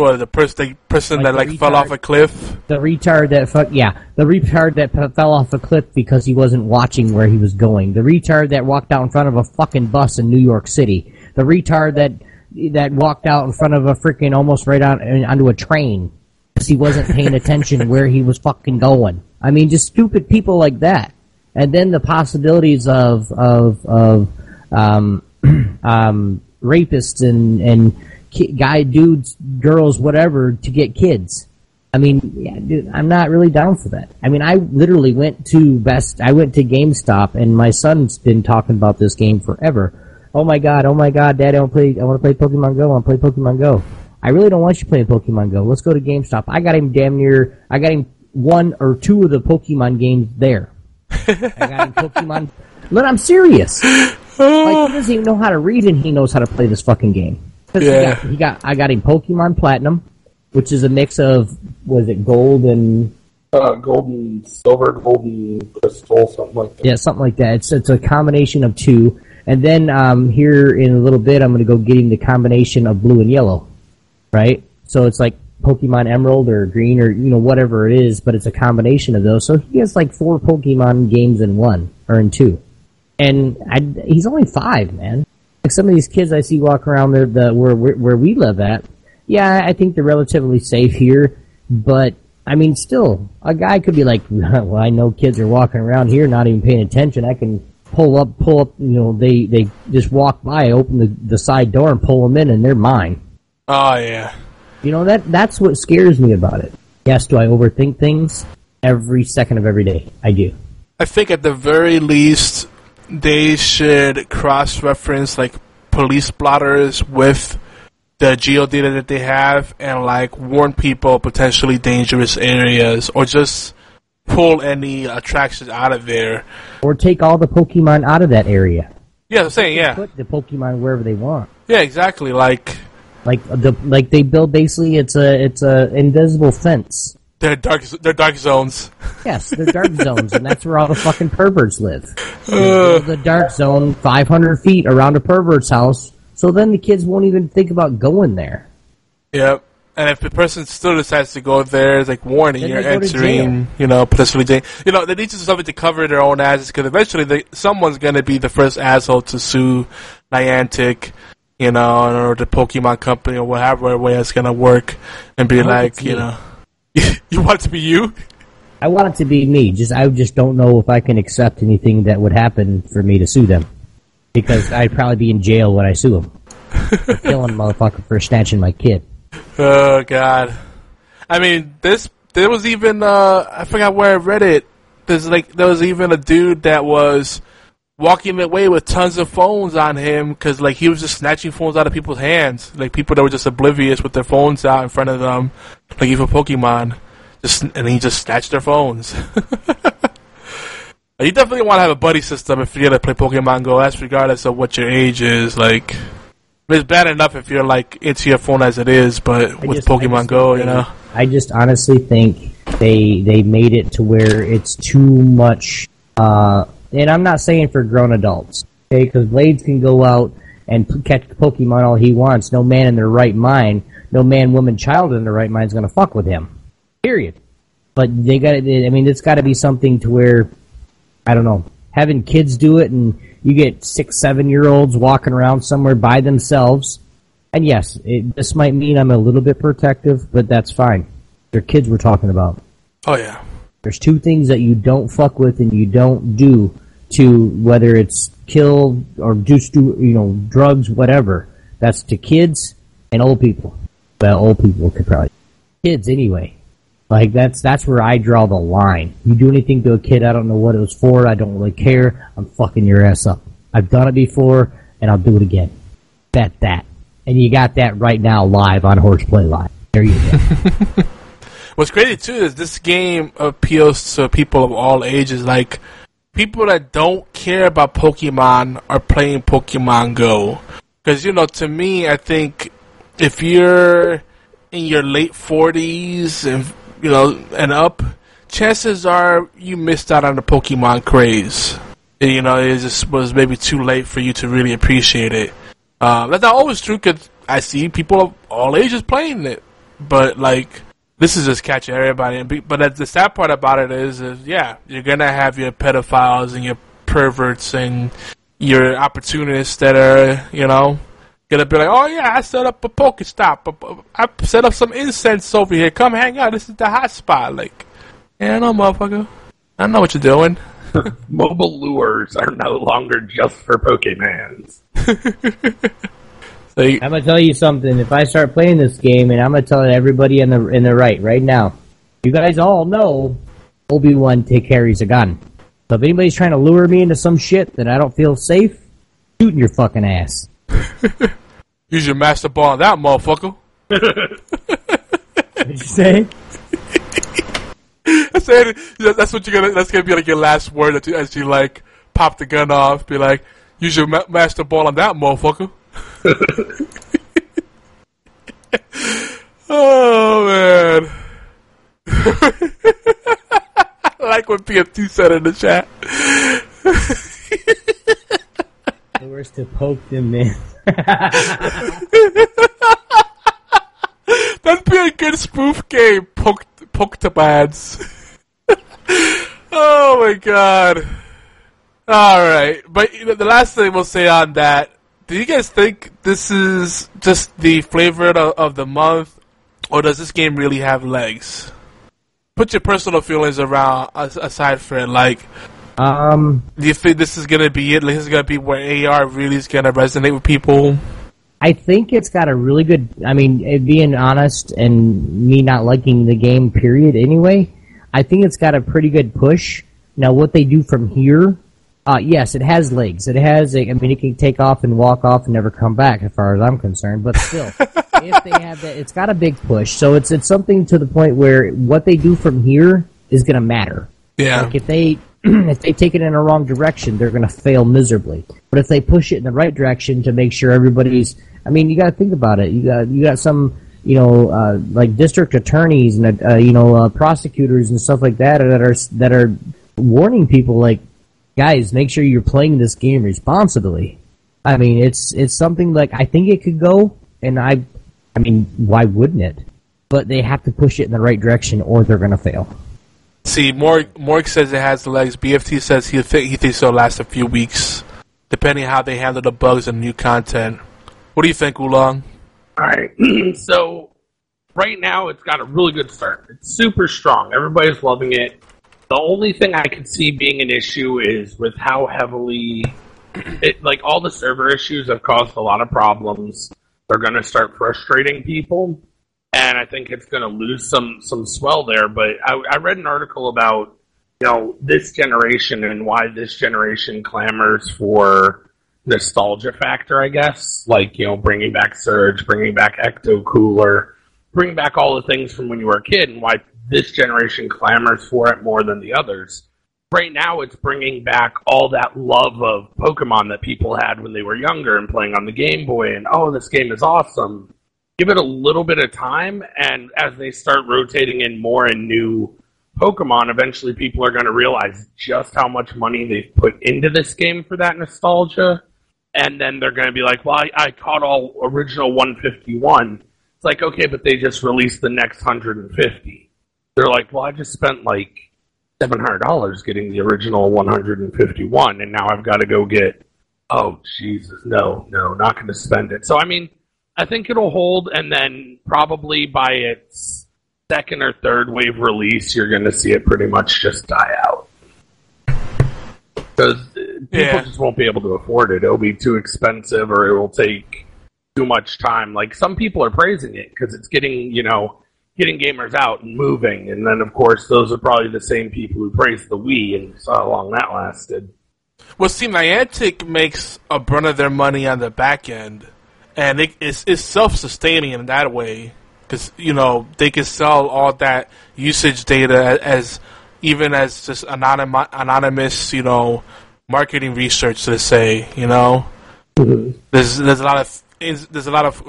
what, the person the person Like that the like fell off a cliff. The retard that fuck yeah, the retard that fell off a cliff because he wasn't watching where he was going. The retard that walked out in front of a fucking bus in New York City. The retard that that walked out in front of a freaking almost right on onto a train because he wasn't paying attention where he was fucking going. I mean, just stupid people like that. And then the possibilities of of of um, um, rapists and and ki- guy dudes, girls, whatever to get kids. I mean, yeah, dude, I'm not really down for that. I mean, I literally went to Best, I went to GameStop, and my son's been talking about this game forever. Oh my god, oh my god, Dad, I want to play, I want to play Pokemon Go, I want to play Pokemon Go. I really don't want you playing Pokemon Go. Let's go to GameStop. I got him damn near, I got him one or two of the Pokemon games there. I got him Pokemon. Look, I'm serious. Like he doesn't even know how to read, and he knows how to play this fucking game. 'Cause he, Yeah. got, he got, I got him Pokemon Platinum, which is a mix of was it gold and uh, golden, silver, golden crystal, something like that. yeah, something like that. It's it's a combination of two, and then um, here in a little bit, I'm going to go get him the combination of blue and yellow, right? So it's like Pokemon Emerald or Green or you know whatever it is, but it's a combination of those. So he has like four Pokemon games in one or in two, and I, he's only five, man. Like some of these kids I see walk around the, the where where where we live at. Yeah, I think they're relatively safe here, but I mean, still, a guy could be like, "Well, I know kids are walking around here not even paying attention. I can pull up, pull up. You know, they they just walk by, open the the side door, and pull them in, and they're mine. Oh yeah. You know that that's what scares me about it. Yes, do I overthink things every second of every day? I do. I think at the very least they should cross reference like police blotters with the geo data that they have and like warn people potentially dangerous areas or just pull any attractions out of there. Or take all the Pokemon out of that area. Yeah, I'm saying yeah, Put the Pokemon wherever they want. yeah, exactly. Like Like the like they build basically it's a it's a invisible fence. They're dark, they're dark zones. Yes, they're dark zones, and that's where all the fucking perverts live. Uh. Build the dark zone 500 feet around a pervert's house, so then the kids won't even think about going there. Yep. And if the person still decides to go there, it's like warning, you're they go to entering, you know, potentially jail. You know, they need to do something to cover their own asses because eventually they, someone's going to be the first asshole to sue Niantic, you know, or the Pokemon company or whatever way it's going to work and be like, you know, you want it to be you? I want it to be me. Just I just don't know if I can accept anything that would happen for me to sue them, because I'd probably be in jail when I sue them, killing a motherfucker for snatching my kid. Oh God! I mean, this there was even uh, I forgot where I read it. There's like there was even a dude that was walking away with tons of phones on him because like he was just snatching phones out of people's hands, like people that were just oblivious with their phones out in front of them, like even Pokemon, just and he just snatched their phones. you definitely want to have a buddy system if you're gonna play Pokemon Go. That's regardless of what your age is. Like, it's bad enough if you're like into your phone as it is, but I with just- Pokemon Go, think you know. I just honestly think they they made it to where it's too much. Uh, and I'm not saying for grown adults, okay? Because Blades can go out and p- catch Pokemon all he wants. No man in their right mind, no man, woman, child in their right mind is going to fuck with him. Period. But they got. It, I mean, it's got to be something to where I don't know, having kids do it and you get six, seven year olds walking around somewhere by themselves. And yes, it, this might mean I'm a little bit protective, but that's fine. They're kids we're talking about. Oh yeah. There's two things that you don't fuck with and you don't do to whether it's kill or do stu- you know drugs, whatever. That's to kids and old people. Well, old people could probably kids anyway. Like that's that's where I draw the line. You do anything to a kid, I don't know what it was for. I don't really care. I'm fucking your ass up. I've done it before, and I'll do it again. Bet that. And you got that right now live on Horseplay Live. There you go. What's crazy too is this game appeals to people of all ages. Like people that don't care about Pokemon are playing Pokemon Go. Because you know, to me, I think if you're in your late forties and you know and up, chances are you missed out on the Pokemon craze. You know, it just was maybe too late for you to really appreciate it. Uh, that's not always true because I see people of all ages playing it, but like this is just catching everybody. But the sad part about it is, is yeah, you're gonna have your pedophiles and your perverts and your opportunists that are, you know, gonna be like, oh yeah, I set up a Pokestop. I I set up some incense over here. Come hang out. This is the hot spot. Like, yeah, know, motherfucker. I know what you're doing. Mobile lures are no longer just for Pokemans. Like, I'm gonna tell you something. If I start playing this game, and I'm gonna tell everybody in the in the right right now, you guys all know Obi Wan take carries a gun. So if anybody's trying to lure me into some shit that I don't feel safe, shooting your fucking ass. use your master ball on that motherfucker. What'd you say? I said that's what you're gonna. That's gonna be like your last word that you, as you like pop the gun off. Be like, use your ma- master ball on that motherfucker. Oh man! I like what PF2 said in the chat. Lures to poke them in. That'd be a good spoof game. Poke, poke to ads. oh my god. Alright, but you know, the last thing we'll say on that, do you guys think this is just the flavor of, of the month, or does this game really have legs? Put your personal feelings around as- aside for it. Like, Um, do you think this is gonna be it? Like, this is gonna be where AR really is gonna resonate with people? I think it's got a really good. I mean, being honest, and me not liking the game, period. Anyway, I think it's got a pretty good push. Now, what they do from here, uh, yes, it has legs. It has. A, I mean, it can take off and walk off and never come back, as far as I'm concerned. But still, if they have that, it's got a big push. So it's it's something to the point where what they do from here is going to matter. Yeah. Like if they if they take it in a wrong direction, they're going to fail miserably. But if they push it in the right direction to make sure everybody's, I mean, you got to think about it. You got you got some you know uh, like district attorneys and uh, you know uh, prosecutors and stuff like that that are that are warning people like, guys, make sure you're playing this game responsibly. I mean, it's it's something like I think it could go, and I, I mean, why wouldn't it? But they have to push it in the right direction, or they're going to fail. See, Morg, Morg says it has the legs. BFT says he th- he thinks it'll last a few weeks, depending how they handle the bugs and new content. What do you think, Oolong? All right. so right now, it's got a really good start. It's super strong. Everybody's loving it. The only thing I could see being an issue is with how heavily, it, like all the server issues have caused a lot of problems. They're going to start frustrating people, and I think it's going to lose some some swell there. But I, I read an article about you know this generation and why this generation clamors for nostalgia factor. I guess like you know bringing back Surge, bringing back Ecto Cooler, bringing back all the things from when you were a kid, and why this generation clamors for it more than the others. Right now, it's bringing back all that love of Pokemon that people had when they were younger and playing on the Game Boy, and oh, this game is awesome. Give it a little bit of time, and as they start rotating in more and new Pokemon, eventually people are going to realize just how much money they've put into this game for that nostalgia. And then they're going to be like, well, I, I caught all original 151. It's like, okay, but they just released the next 150 they're like, well, I just spent like seven hundred dollars getting the original one hundred and fifty one, and now I've got to go get. Oh Jesus, no, no, not going to spend it. So I mean, I think it'll hold, and then probably by its second or third wave release, you're going to see it pretty much just die out because people Yeah. just won't be able to afford it. It'll be too expensive, or it will take too much time. Like some people are praising it because it's getting, you know, getting gamers out and moving. And then, of course, those are probably the same people who praised the Wii and saw how long that lasted. Well, see, Niantic makes a brunt of their money on the back end, and it, it's, it's self-sustaining in that way because you know they can sell all that usage data as even as just anonym, anonymous, you know, marketing research. Let's say, you know, mm-hmm. there's there's a lot of is- there's a lot of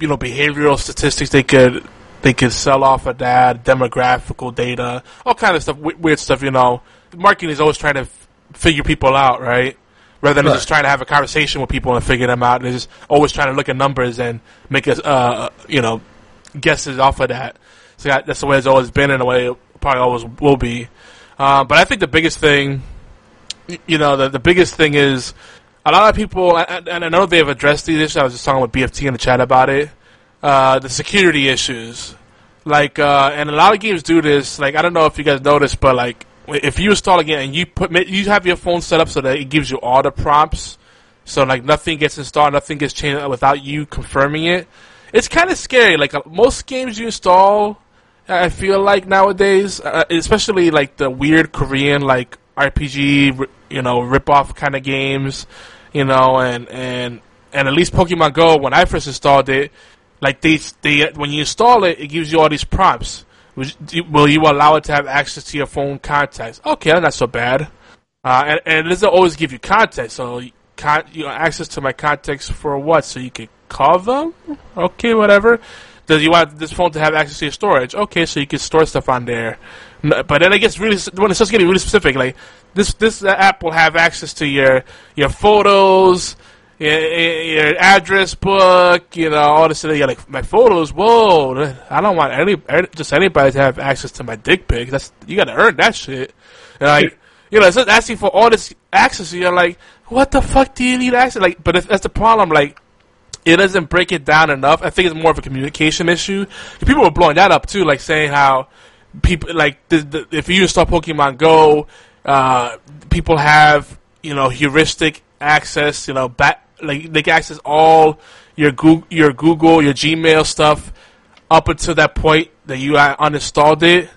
you know behavioral statistics they could they could sell off of that demographical data, all kind of stuff, we- weird stuff. You know, marketing is always trying to f- figure people out, right? Rather than Right. just trying to have a conversation with people and figure them out. They're just always trying to look at numbers and make us, uh, you know, guesses off of that. So that, that's the way it's always been, and the way it probably always will be. Uh, but I think the biggest thing, you know, the, the biggest thing is a lot of people, and and I know they've addressed these issues. I was just talking with BFT in the chat about it. Uh, the security issues, like, uh, and a lot of games do this. Like, I don't know if you guys noticed, but like, if you install a game and you put, you have your phone set up so that it gives you all the prompts, so like nothing gets installed, nothing gets changed without you confirming it. It's kind of scary. Like uh, most games you install, I feel like nowadays, uh, especially like the weird Korean like RPG, you know, rip off kind of games, you know, and and and at least Pokemon Go when I first installed it, like they they when you install it, it gives you all these prompts. Will you- allow it to have access to your phone contacts? Okay, that's not so bad. Uh, and, and it doesn't always give you context. So, con- you know, access to my contacts for what? So you can call them? Okay, whatever. Does you want this phone to have access to your storage? Okay, so you can store stuff on there. But then it gets really when it starts getting really specific. Like this, this app will have access to your your photos, your, address book, you know, all this. stuff. You're like my photos. Whoa, I don't want any just anybody to have access to my dick pic. That's you got to earn that shit. And like. You know, it's just asking for all this access. You're like, what the fuck do you need access? Like, but that's the problem. Like, it doesn't break it down enough. I think it's more of a communication issue. People were blowing that up too, like saying how people like the, the, if you install Pokemon Go, uh, people have you know heuristic access. You know, back like they can access all your Google, your Google, your Gmail stuff up until that point that you uninstalled it.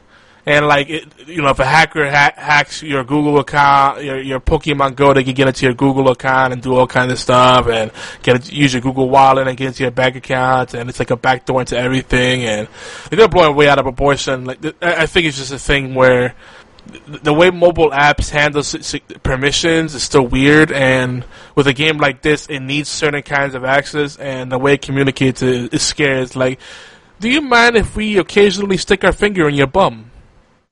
And like, it, you know, if a hacker ha- hacks your Google account, your your Pokemon Go, they can get into your Google account and do all kind of stuff, and get use your Google Wallet and get into your bank account, and it's like a backdoor into everything, and they're blowing way out of proportion. Like, I think it's just a thing where the way mobile apps handle permissions is still weird, and with a game like this, it needs certain kinds of access, and the way it communicates is, is scary. It's like, do you mind if we occasionally stick our finger in your bum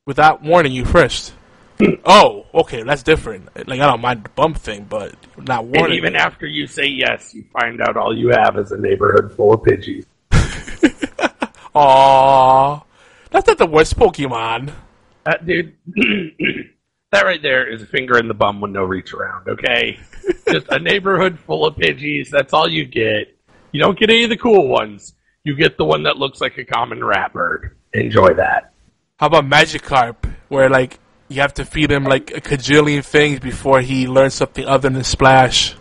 without warning you first? Hmm. oh, okay, that's different. Like I don't mind the bum thing, but not warning. And even you. after you say yes, you find out all you have is a neighborhood full of Pidgeys. Aww, that's not the worst Pokemon. Uh, dude, that right there is a finger in the bum with no reach around, okay? Just a neighborhood full of Pidgeys, that's all you get. You don't get any of the cool ones. You get the one that looks like a common rat bird. Enjoy that. How about Magikarp, where like you have to feed him like a cajillion things before he learns something other than Splash?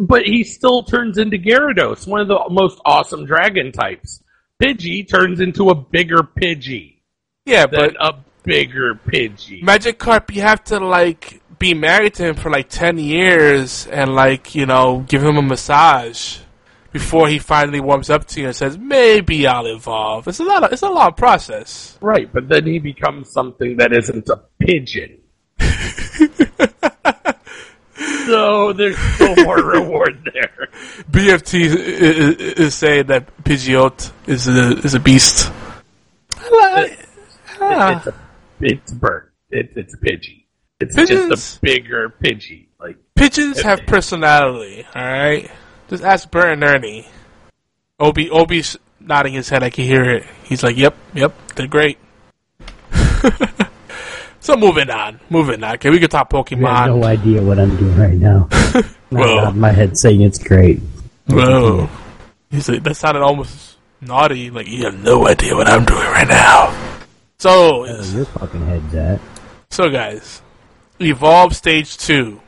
But he still turns into Gyarados, one of the most awesome dragon types. Pidgey turns into a bigger Pidgey. Yeah, but a bigger Pidgey. Magikarp, you have to like be married to him for like ten years and like you know give him a massage before he finally warms up to you and says maybe I'll evolve. It's a lot. Of, it's a long process. Right, but then he becomes something that isn't a pigeon. so there's no more reward there. BFT is, is, saying that Pidgeot is a is a beast. Ah. It's a it's a bird. It, it's a Pidgey. It's Pigeons- just a bigger Pidgey. Like Pigeons have personality, alright? Just ask Bert and Ernie. Obi Obi's nodding his head, I can hear it. He's like, Yep, yep, they're great. so moving on. Moving on. Okay, we can talk You have Pokemon. no idea what I'm doing right now. Whoa. Not my head saying it's great. Whoa. He's like, that sounded almost naughty. Like, you have no idea what I'm doing right now. So, Oh, your fucking head's at. So, guys, Evolve Stage Two.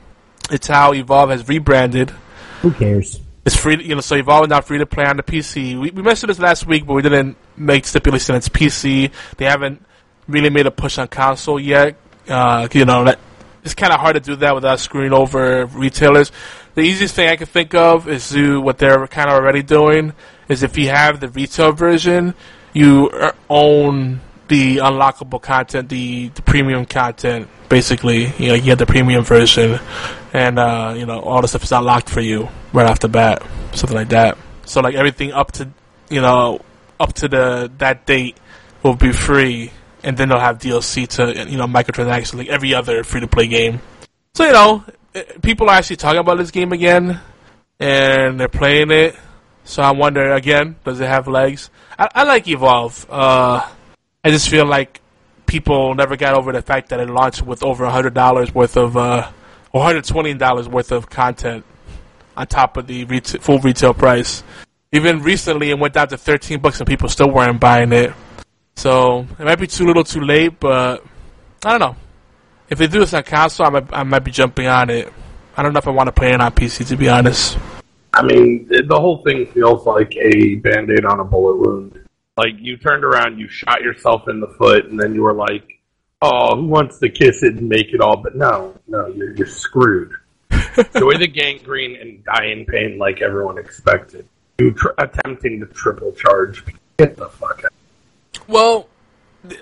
It's how Evolve has rebranded. Who cares? It's free, you know. So Evolve is now free to play on the PC. We, we mentioned this last week, but we didn't make stipulation it's PC. They haven't really made a push on console yet. Uh, you know, that it's kind of hard to do that without screwing over retailers. The easiest thing I can think of is do what they're kind of already doing. Is if you have the retail version, you uh, own the unlockable content, the, the premium content. Basically, you know, you get the premium version, and uh, you know all the stuff is unlocked for you right off the bat, something like that. So like everything up to you know up to the that date will be free, and then they'll have DLC to you know microtransactions like every other free to play game. So you know eh, people are actually talking about this game again, and they're playing it. So I wonder again, does it have legs? I, I like Evolve. Uh, I just feel like people never got over the fact that it launched with over hundred dollars worth of, uh, hundred twenty dollars worth of content on top of the full retail price. Even recently, it went down to thirteen bucks, and people still weren't buying it. So it might be too little, too late, but I don't know. If they do this on console, I might, I might be jumping on it. I don't know if I want to play it on PC, to be honest. I mean, the whole thing feels like a band aid on a bullet wound. Like, you turned around, you shot yourself in the foot, and then you were like, oh, who wants to kiss it and make it all? But no, no, you're, you're screwed. Enjoy the gangrene and die in pain like everyone expected. You tr- attempting to triple charge. Get the fuck out. Well,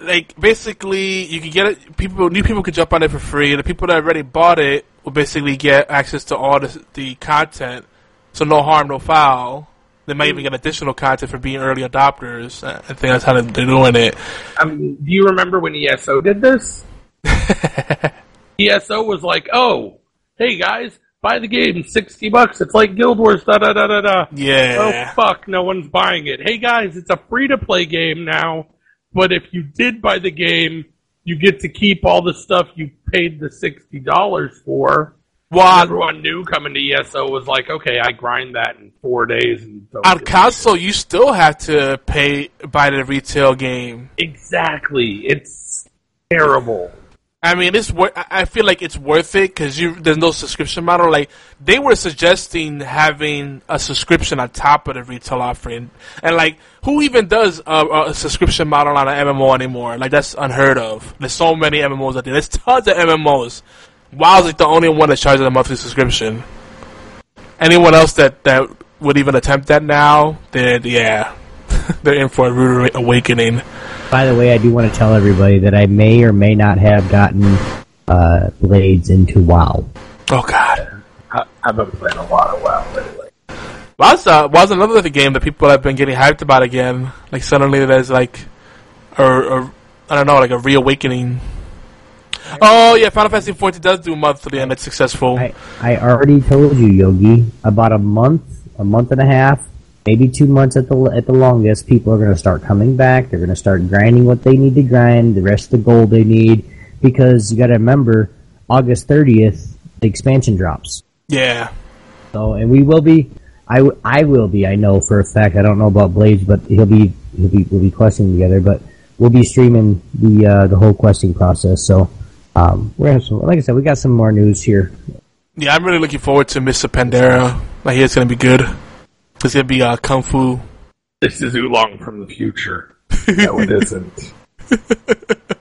like basically, you can get it. People, new people could jump on it for free. The people that already bought it will basically get access to all the, the content. So no harm, no foul. They might even get additional content for being early adopters. I think that's how they're doing it. I mean, do you remember when ESO did this? ESO was like, "Oh, hey guys, buy the game, sixty bucks. It's like Guild Wars." Da da da da da. Yeah. Oh fuck, no one's buying it. Hey guys, it's a free to play game now, but if you did buy the game, you get to keep all the stuff you paid the sixty dollars for. Well, everyone knew coming to ESO was like, okay, I grind that in four days and on console, you still have to pay buy the retail game. exactly. It's terrible. I mean, it's wor- I feel like it's worth it because you there's no subscription model. Like they were suggesting having a subscription on top of the retail offering, and like who even does a, a subscription model on an MMO anymore? Like that's unheard of. There's so many MMOs out there. There's tons of MMOs. WoW's like the only one that charges a monthly subscription. Anyone else that that would even attempt that now? Then yeah, they're in for a rude awakening. By the way, I do want to tell everybody that I may or may not have gotten uh, Blades into WoW. Oh God, I, I've been playing a lot of WoW lately. WoW's, uh, WoW's another game that people have been getting hyped about again. Like suddenly there's like, or, or I don't know, like a reawakening. Oh yeah, Final Fantasy XIV does do monthly and it's successful. I, I already told you, Yogi. About a month, a month and a half, maybe two months at the at the longest. People are going to start coming back. They're going to start grinding what they need to grind, the rest of the gold they need, because you got to remember, August thirtieth, the expansion drops. Yeah. So, and we will be. I, w- I will be. I know for a fact. I don't know about Blades, but he'll be he'll be we'll be questing together. But we'll be streaming the uh, the whole questing process. So um, we're gonna have some, like I said, we got some more news here. Yeah, I'm really looking forward to Mr. Pandaria. I hear it's gonna be good. It's gonna be uh, kung fu. This is Oolong from the future. no, it isn't.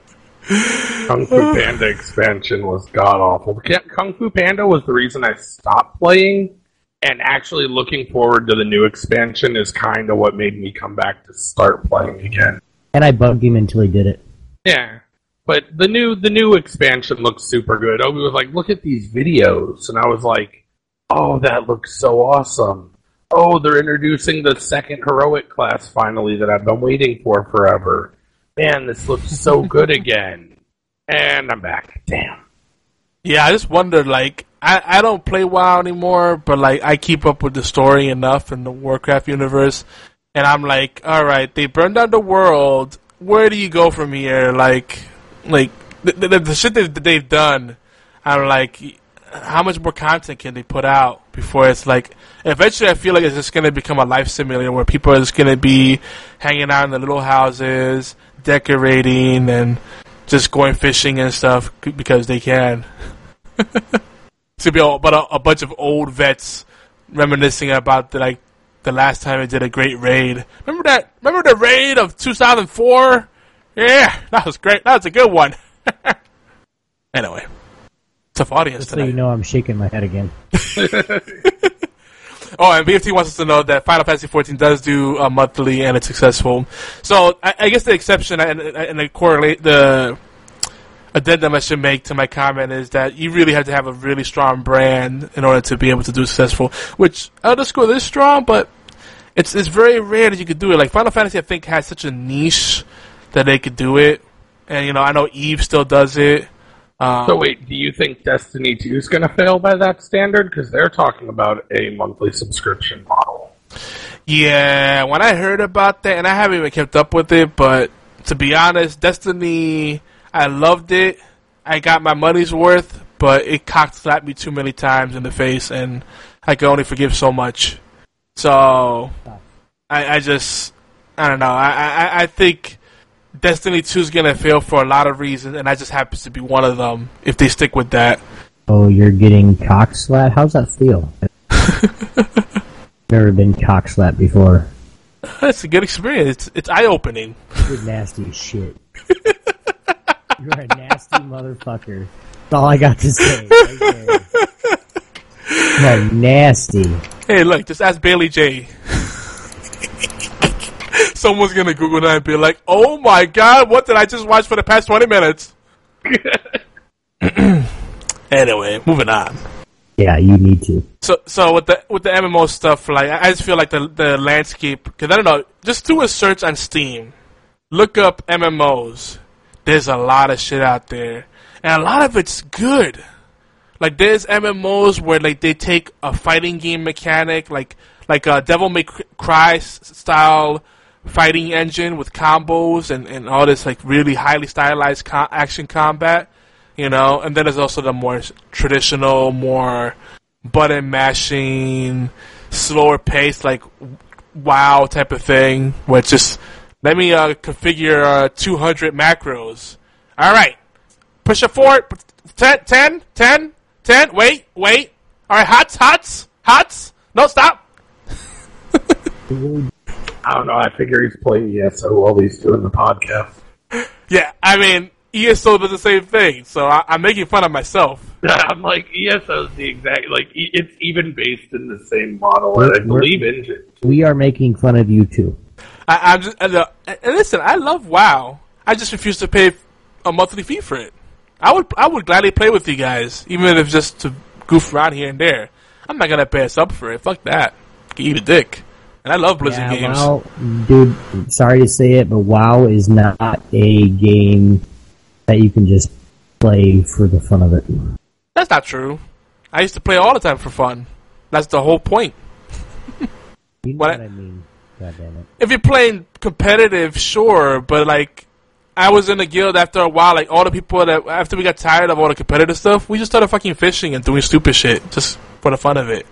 Kung Fu Panda expansion was god awful. Kung Fu Panda was the reason I stopped playing, and actually looking forward to the new expansion is kind of what made me come back to start playing again. And I bugged him until he did it. Yeah, but the new the new expansion looks super good. Obi was like, "Look at these videos," and I was like, "Oh, that looks so awesome." Oh, they're introducing the second heroic class finally that I've been waiting for forever. Man, this looks so good again. And I'm back. Damn. Yeah, I just wonder, like, I, I don't play WoW anymore, but, like, I keep up with the story enough in the Warcraft universe, and I'm like, alright, they burned down the world, where do you go from here? Like, like, the, the, the shit that they've done, I'm like, how much more content can they put out before it's like, eventually I feel like it's just to become a life simulator where people are just to be hanging out in the little houses, decorating, and just going fishing and stuff because they can. it's gonna be all, but a, a bunch of old vets reminiscing about the, like the last time they did a great raid. Remember that? Remember the raid of 2004? Yeah, that was great. That was a good one. anyway, tough audience Just so you know, I'm shaking my head again. Oh, and BFT wants us to know that Final Fantasy XIV does do uh, monthly and it's successful. So I, I guess the exception and, and the correlate the addendum I should make to my comment is that you really have to have a really strong brand in order to be able to do successful. Which Elder Scrolls is strong, but it's it's very rare that you could do it. Like Final Fantasy, I think has such a niche that they could do it. And you know, I know Eve still does it. Um, So wait, do you think Destiny 2 is going to fail by that standard? Because they're talking about a monthly subscription model. Yeah, when I heard about that, and I haven't even kept up with it, but to be honest, Destiny, I loved it. I got my money's worth, but it cocked slapped me too many times in the face, and I can only forgive so much. So, I, I just, I don't know. I, I, I think Destiny 2 is going to fail for a lot of reasons, and that just happens to be one of them if they stick with that. Oh, you're getting cock slapped? How's that feel? Never been cock slapped before. That's a good experience. It's, it's eye opening. You're nasty as shit. You're a nasty motherfucker. That's all I got to say. Right. You're nasty. Hey, look, just ask Bailey J. Someone's gonna Google that and be like, "Oh my god, what did I just watch for the past twenty minutes?" anyway, moving on. Yeah, you need to. So, so with the with the MMO stuff, like I I just feel like the the landscape, because I don't know, just do a search on Steam, look up MMOs. There's a lot of shit out there, and a lot of it's good. Like there's MMOs where like they take a fighting game mechanic, like like a Devil May Cry style fighting engine with combos and, and all this like really highly stylized co- action combat, you know. And then there's also the more traditional, more button mashing, slower pace, like WoW type of thing, where it's just let me uh, configure uh, 200 macros. All right, push it forward. 10, 10, 10, 10. Wait, wait. All right, hots, hots, hots. No, stop. I don't know. I figure he's playing ESO while he's doing the podcast. Yeah, I mean, ESO does the same thing, so I, I'm making fun of myself. I'm like ESO's the exact like e- it's even based in the same model, I We're- we're- believe engine. We are making fun of you too. I, I'm just and, uh, and listen. I love WoW. I just refuse to pay a monthly fee for it. I would I would gladly play with you guys, even if just to goof around here and there. I'm not gonna pay us up for it. Fuck that. Eat a dick. And I love Blizzard yeah, games. WoW, dude, sorry to say it, but WoW is not a game that you can just play for the fun of it. That's not true. I used to play all the time for fun. That's the whole point. You know What what, I- I mean? God damn it. If you're playing competitive, sure, but like I was in the guild after a while. Like all the people that after we got tired of all the competitive stuff, we just started fucking fishing and doing stupid shit just for the fun of it.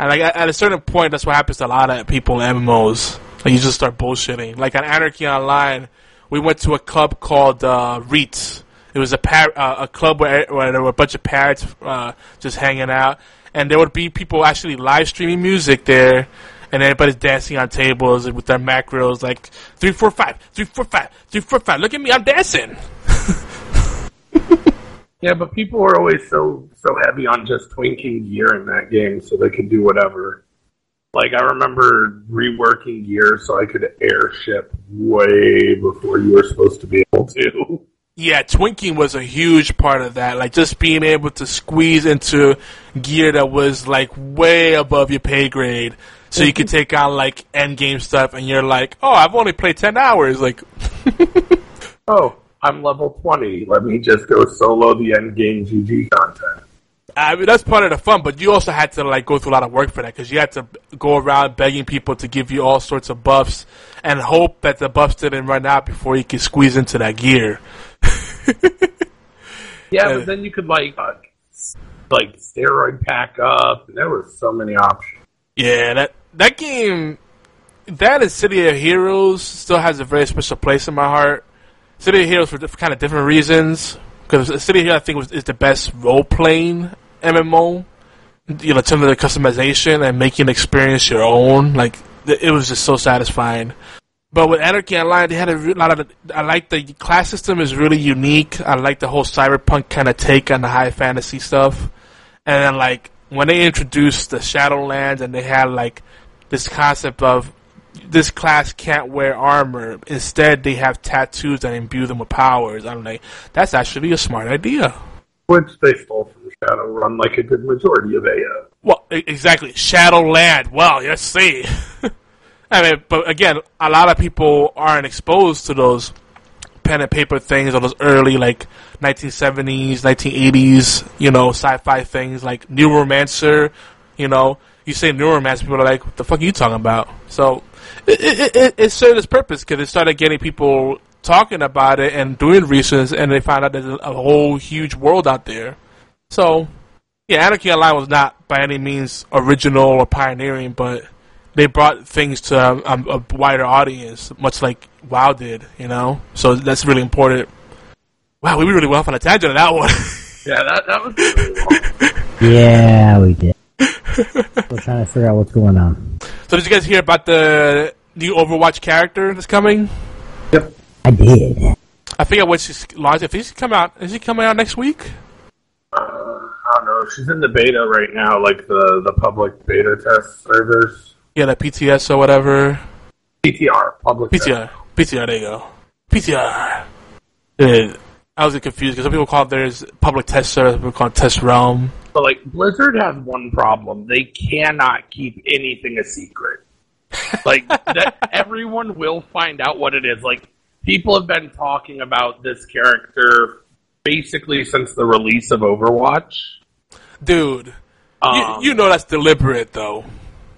And like at a certain point, that's what happens to a lot of people in MMOs. Like you just start bullshitting. Like on Anarchy Online, we went to a club called uh, Reets. It was a par- uh, a club where, where there were a bunch of parrots uh, just hanging out, and there would be people actually live streaming music there, and everybody's dancing on tables with their macros like three four five, three four five, three four five. Look at me, I'm dancing. Yeah, but people were always so so heavy on just twinking gear in that game, so they could do whatever. Like I remember reworking gear so I could airship way before you were supposed to be able to. Yeah, twinking was a huge part of that. Like just being able to squeeze into gear that was like way above your pay grade, so you could mm-hmm. take on like end game stuff, and you're like, oh, I've only played ten hours. Like, Oh, I'm level twenty. Let me just go solo the end game GG content. I mean, that's part of the fun, but you also had to like go through a lot of work for that because you had to go around begging people to give you all sorts of buffs and hope that the buffs didn't run out before you could squeeze into that gear. Yeah, but then you could like uh, like steroid pack up. And there were so many options. Yeah, that that game, that and City of Heroes still has a very special place in my heart. City of Heroes for kind of different reasons. Because City of Heroes, I think, was, is the best role playing MMO. You know, in terms of the customization and making the experience your own. Like, it was just so satisfying. But with Anarchy Online, they had a re- lot of. I like the class system is really unique. I like the whole cyberpunk kind of take on the high fantasy stuff. And then like when they introduced the Shadowlands and they had like this concept of this class can't wear armor. Instead, they have tattoos that imbue them with powers. I'm like, that's actually a smart idea. Which they stole from Shadowrun like a good majority of AA. Well, exactly. Shadowland. Well, let's see. I mean, but again, a lot of people aren't exposed to those pen and paper things or those early like 1970s, 1980s, you know, sci-fi things like Neuromancer. You know, you say Neuromancer, people are like, "What the fuck are you talking about?" So it it, it, it served its purpose because it started getting people talking about it and doing research, and they found out there's a, a whole huge world out there. So yeah, Anarchy Online was not by any means original or pioneering, but they brought things to um, a wider audience, much like WoW did, you know? So that's really important. Wow, we really went off on a tangent on that one. Yeah, that that was really. Yeah, we did. We're trying to figure out what's going on. so did you guys hear about the new Overwatch character that's coming? Yep. I did. I forget when she's launched. If she's coming out, is she coming out next week? Uh, I don't know. She's in the beta right now, like the the public beta test servers. Yeah, the PTS or whatever. PTR, public test. PTR. PTR, there you go. PTR. Uh, I was confused because some people call it theirs public test server, some people call it test realm. But like Blizzard has one problem: they cannot keep anything a secret. Like that, everyone will find out what it is. Like people have been talking about this character basically since the release of Overwatch. Dude, Um, you, you know that's deliberate though.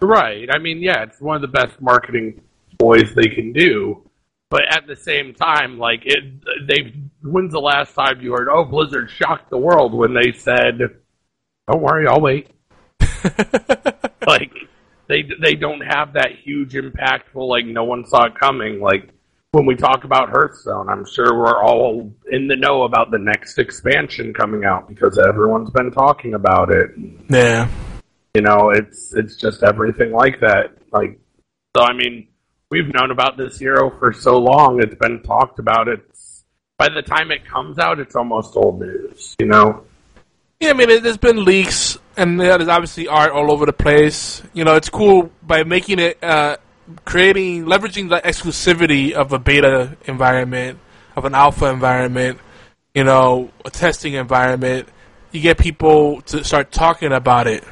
Right. I mean, yeah, it's one of the best marketing ploys they can do. But at the same time, like it, they. When's the last time you heard? Oh, Blizzard shocked the world when they said, "Don't worry, I'll wait." like they they don't have that huge impactful. Like no one saw it coming. Like when we talk about Hearthstone, I'm sure we're all in the know about the next expansion coming out because everyone's been talking about it. Yeah. You know, it's it's just everything like that. Like, so I mean, we've known about this hero for so long; it's been talked about. It's by the time it comes out, it's almost old news. You know, Yeah, I mean, there- there's been leaks, and there's obviously art all over the place. You know, it's cool by making it uh, creating, leveraging the exclusivity of a beta environment, of an alpha environment, you know, a testing environment. You get people to start talking about it,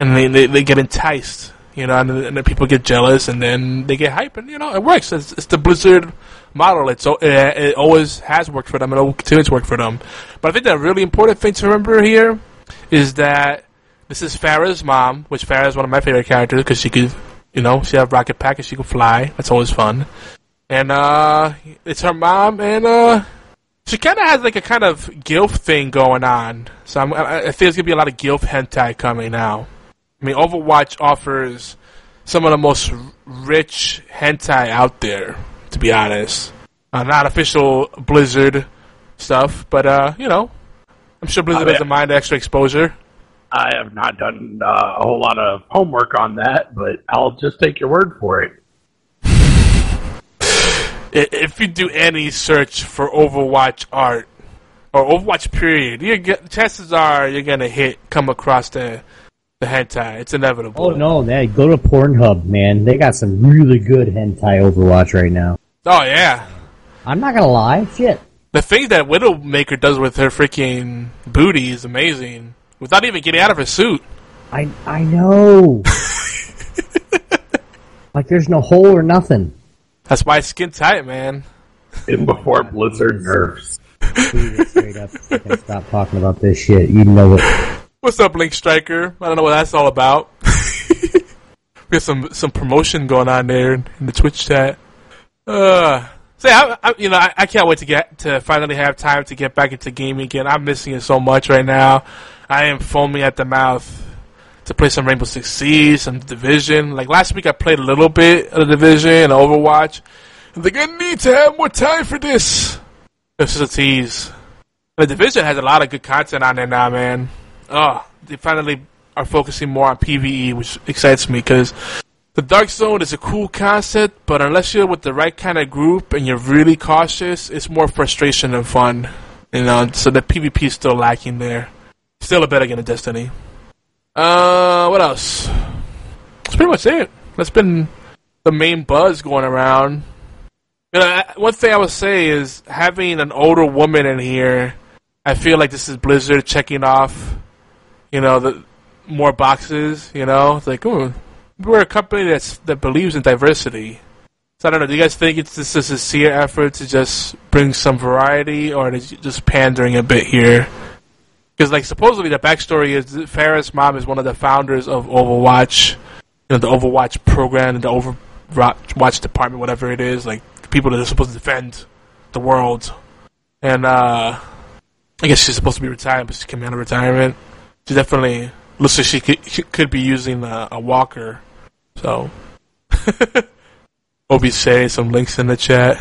and they they, they get enticed, you know, and, and then people get jealous, and then they get hype, and you know, it works. It's, it's the Blizzard model. It's o- it, always has worked for them, and it will continue to work for them. But I think the really important thing to remember here is that this is Pharah's mom, which Pharah is one of my favorite characters because she could, you know, she have rocket pack and she can fly. That's always fun. And uh, it's her mom, and uh, she kind of has like a kind of gilf thing going on. So I'm, I, think there's gonna be a lot of gilf hentai coming now. I mean, Overwatch offers some of the most rich hentai out there, to be honest. Uh, not official Blizzard stuff, but uh, you know, I'm sure Blizzard doesn't mind extra exposure. I have not done uh, a whole lot of homework on that, but I'll just take your word for it. If you do any search for Overwatch art or Overwatch period, you get chances are you're gonna hit come across the the hentai. It's inevitable. Oh no, they go to Pornhub, man. They got some really good hentai Overwatch right now. Oh yeah. I'm not gonna lie, shit. The thing that Widowmaker does with her freaking booty is amazing. Without even getting out of her suit. I I know. like there's no hole or nothing. That's why it's skin tight, man. And before Blizzard nerfs. Straight up. Stop talking about this shit. You know it. What's up, Link Striker? I don't know what that's all about. we got some some promotion going on there in the Twitch chat. Uh, say, I, I, you know, I, I can't wait to get to finally have time to get back into gaming again. I'm missing it so much right now. I am foaming at the mouth to play some Rainbow Six Siege, some Division. Like last week, I played a little bit of the Division and Overwatch. I'm like, I need to have more time for this. This is a tease. The Division has a lot of good content on there now, man. Oh, they finally are focusing more on PVE, which excites me because the Dark Zone is a cool concept, but unless you're with the right kind of group and you're really cautious, it's more frustration than fun. You know, so the PvP is still lacking there. Still a better game than Destiny. Uh, what else? That's pretty much it. That's been the main buzz going around. You know, one thing I would say is having an older woman in here. I feel like this is Blizzard checking off, you know, the more boxes. You know, it's like, oh, we're a company that's that believes in diversity. So I don't know. Do you guys think it's this a sincere effort to just bring some variety, or is it just pandering a bit here? Because like supposedly the backstory is Pharah's mom is one of the founders of Overwatch, you know, the Overwatch program and the Overwatch department, whatever it is, like people that are supposed to defend the world. And uh I guess she's supposed to be retired, but she came out of retirement. She definitely looks like she could, she could be using a, a walker. So, Obi say some links in the chat.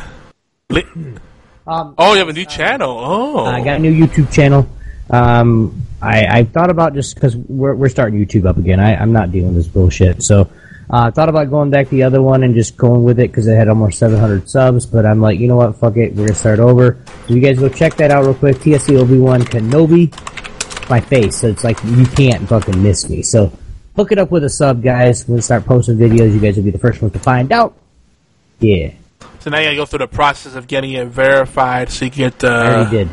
Um, oh, you have a new channel. Oh, I got a new YouTube channel. Um, I, I thought about just because we're, we're starting YouTube up again. I, I'm not dealing with this bullshit. So uh, I thought about going back to the other one and just going with it because it had almost 700 subs. But I'm like, you know what? Fuck it. We're going to start over. So you guys go check that out real quick. TSE Obi-Wan Kenobi. My face. So it's like you can't fucking miss me. So hook it up with a sub, guys. We'll start posting videos. You guys will be the first ones to find out. Yeah. so now you gotta go through the process of getting it verified, so you get. Uh, I already did.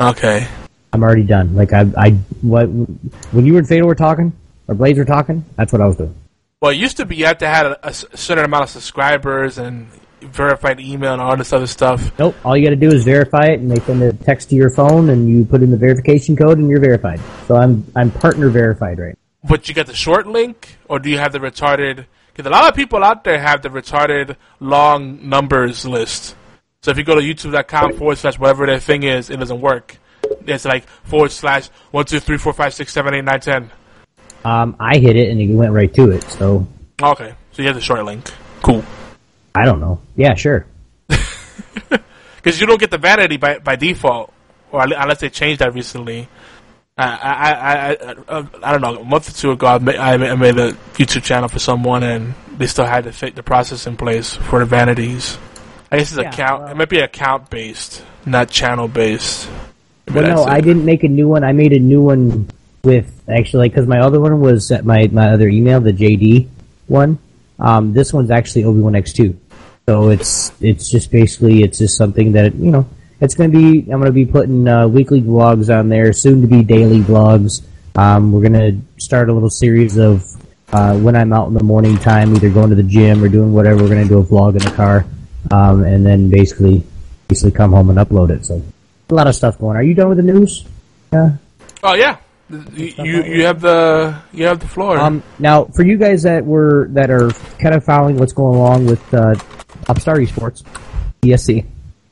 Okay. I'm already done. Like I, I, what, when you and Fatal were talking, or Blades were talking, that's what I was doing. Well, it used to be you had to have a certain amount of subscribers and verified email and all this other stuff. Nope. All you got to do is verify it, and they send a text to your phone, and you put in the verification code, and you're verified. So I'm, I'm partner verified right. But you got the short link, or do you have the retarded? Because a lot of people out there have the retarded long numbers list. So if you go to youtube.com forward slash whatever their thing is, it doesn't work. It's like forward slash one two three four five six seven eight nine ten. Um, I hit it, and it went right to it. So Okay, so you have the short link. Cool. I don't know. Yeah, sure. Because you don't get the vanity by by default, or unless they changed that recently. I I I I, I, uh, I don't know. A month or two ago, I made, I made a YouTube channel for someone, and they still had to fit the process in place for the vanities. I guess it's Yeah, account. it might be account based, not channel based. Well, no, I didn't make a new one. I made a new one with actually because my other one was at my my other email, the JD one. Um, this one's actually Obi Wan X two, so it's it's just basically it's just something that you know it's going to be. I'm going to be putting uh, weekly vlogs on there, soon to be daily vlogs. Um, we're going to start a little series of uh, when I'm out in the morning time, either going to the gym or doing whatever. We're going to do a vlog in the car, um, and then basically basically come home and upload it. So a lot of stuff going. Are you done with the news? Yeah. Oh yeah, you you, have the you have the floor. Um, now, for you guys that were that are kind of following what's going along with uh, Upstar Esports, TSE, you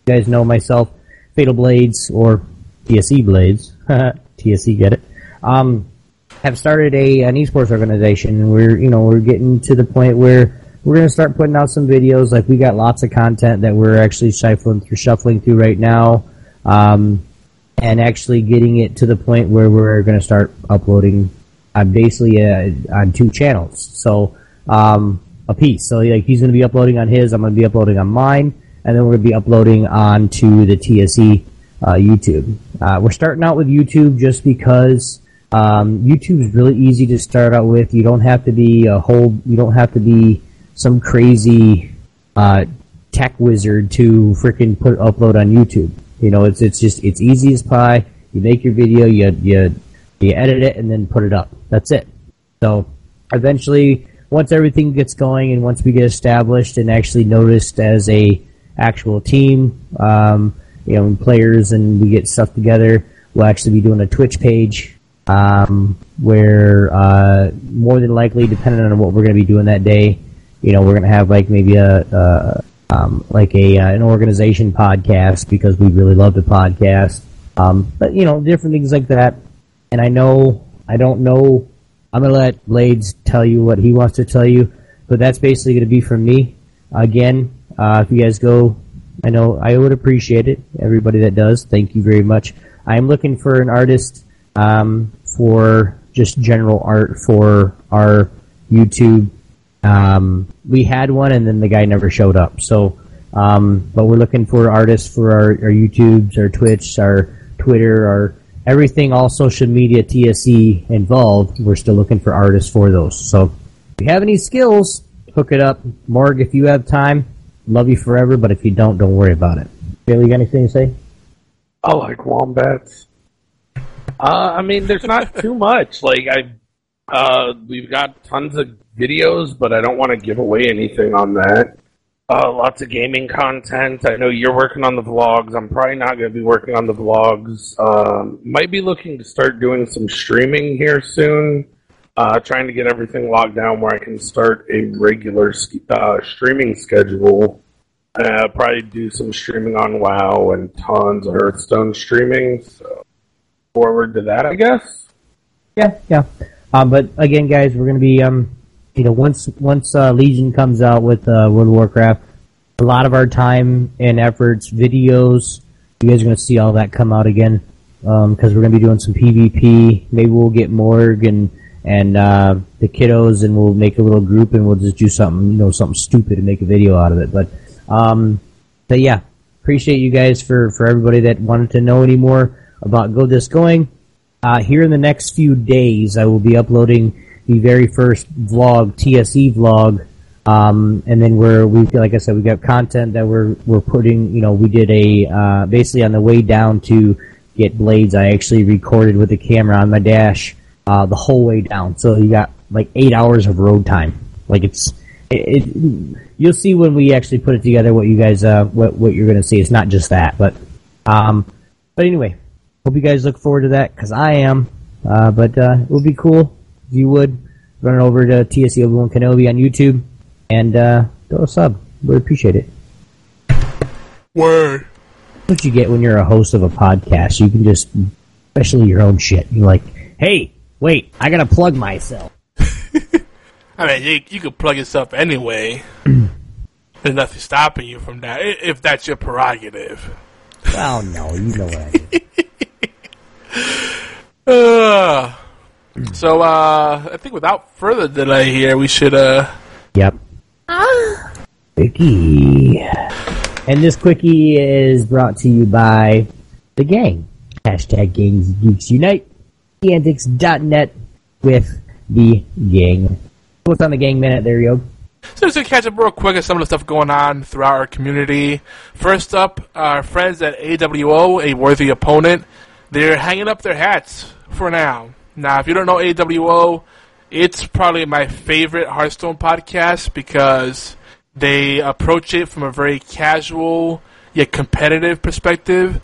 guys know myself, Fatal Blades or TSE Blades, TSE, get it? Um, have started a an esports organization, and we're you know we're getting to the point where we're going to start putting out some videos. Like we got lots of content that we're actually shuffling through, shuffling through right now. Um, and actually getting it to the point where we're going to start uploading on basically uh, on two channels. So um, a piece. So like he's going to be uploading on his, I'm going to be uploading on mine, and then we're going to be uploading onto the TSE uh, YouTube. Uh, we're starting out with YouTube just because um, YouTube is really easy to start out with. You don't have to be a whole. You don't have to be some crazy uh, tech wizard to freaking put upload on YouTube. You know, it's it's just it's easy as pie. You make your video, you you you edit it, and then put it up. That's it. So eventually, once everything gets going, and once we get established and actually noticed as a actual team, um, you know, and players, and we get stuff together, we'll actually be doing a Twitch page um, where uh, more than likely, depending on what we're going to be doing that day, you know, we're going to have like maybe a, a um, like a uh, an organization podcast because we really love the podcast. Um, but you know, different things like that. And I know I don't know. I'm gonna let Blades tell you what he wants to tell you, but that's basically gonna be from me. Again, uh, if you guys go, I know I would appreciate it. Everybody that does, thank you very much. I am looking for an artist um, for just general art for our YouTube um, we had one, and then the guy never showed up. So, um, but we're looking for artists for our, our YouTubes, our Twitch, our Twitter, our everything, all social media TSE involved. We're still looking for artists for those. So, if you have any skills, hook it up. Morg, if you have time, love you forever. But if you don't, don't worry about it. Billy, you got anything to say? I like wombats. Uh, I mean, there's not too much. Like I, uh, we've got tons of videos, but I don't want to give away anything on that. Uh, lots of gaming content. I know you're working on the vlogs. I'm probably not going to be working on the vlogs. Um, might be looking to start doing some streaming here soon. Uh, trying to get everything locked down where I can start a regular uh, streaming schedule. Uh, probably do some streaming on WoW and tons of Hearthstone streaming. So forward to that, I guess. Yeah, yeah. Um, but again, guys, we're going to be um, you know, once once uh, Legion comes out with uh, World of Warcraft, a lot of our time and efforts, videos, you guys are going to see all that come out again because um, we're going to be doing some PvP. Maybe we'll get Morg and and uh, the kiddos, and we'll make a little group, and we'll just do something, you know, something stupid and make a video out of it. But um, but yeah, appreciate you guys for for everybody that wanted to know any more about Go This Going. Uh, here in the next few days, I will be uploading the very first vlog, TSE vlog, um, and then we're we like I said, we got content that we're we're putting. You know, we did a uh, basically on the way down to get blades. I actually recorded with the camera on my dash uh, the whole way down, so you got like eight hours of road time. Like it's it, it you'll see when we actually put it together what you guys uh, what what you're gonna see. It's not just that, but um, but anyway, hope you guys look forward to that because I am. Uh, but uh, it will be cool if you would, run over to TSE Obi-Wan Kenobi on YouTube and uh, throw a sub. Would appreciate it. Word. What you get when you're a host of a podcast? You can just, especially your own shit. You're like, hey, wait, I gotta plug myself. I mean, you, you could plug yourself anyway. There's nothing stopping you from that, if that's your prerogative. Well, no, you know what I mean. uh, so, uh, I think without further delay here, we should, uh. Yep. Ah. Quickie. And this quickie is brought to you by the gang. Hashtag Gangs Geeks Unite. Antics.net with the gang. What's on the gang minute there, Yo? So just to catch up real quick on some of the stuff going on throughout our community. First up, our friends at AWO, a worthy opponent, they're hanging up their hats for now. Now, if you don't know AWO, it's probably my favorite Hearthstone podcast because they approach it from a very casual yet competitive perspective.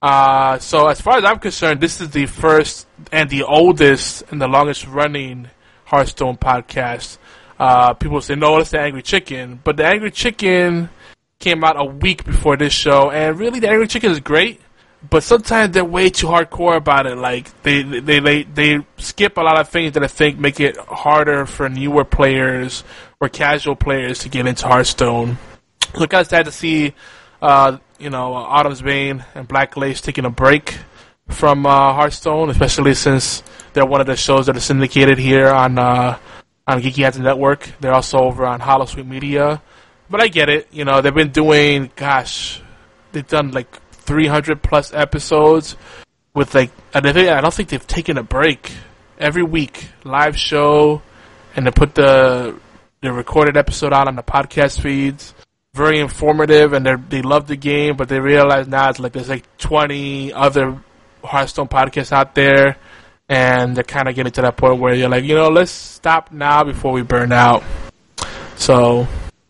Uh, so, as far as I'm concerned, this is the first and the oldest and the longest running Hearthstone podcast. Uh, people say, no, it's the Angry Chicken. But the Angry Chicken came out a week before this show, and really, the Angry Chicken is great. But sometimes they're way too hardcore about it. Like they they they they skip a lot of things that I think make it harder for newer players or casual players to get into Hearthstone. So, guys, sad to see uh, you know Autumn's Bane and Black Lace taking a break from uh, Hearthstone, especially since they're one of the shows that are syndicated here on uh, on Geeky Antics Network. They're also over on Holosuite Media. But I get it. You know, they've been doing, gosh, they've done like 300 plus episodes with like, and I, think, I don't think they've taken a break every week. Live show, and they put the the recorded episode out on the podcast feeds. Very informative, and they they love the game, but they realize now it's like there's like 20 other Hearthstone podcasts out there and they're kind of getting to that point where you're like, you know, let's stop now before we burn out. So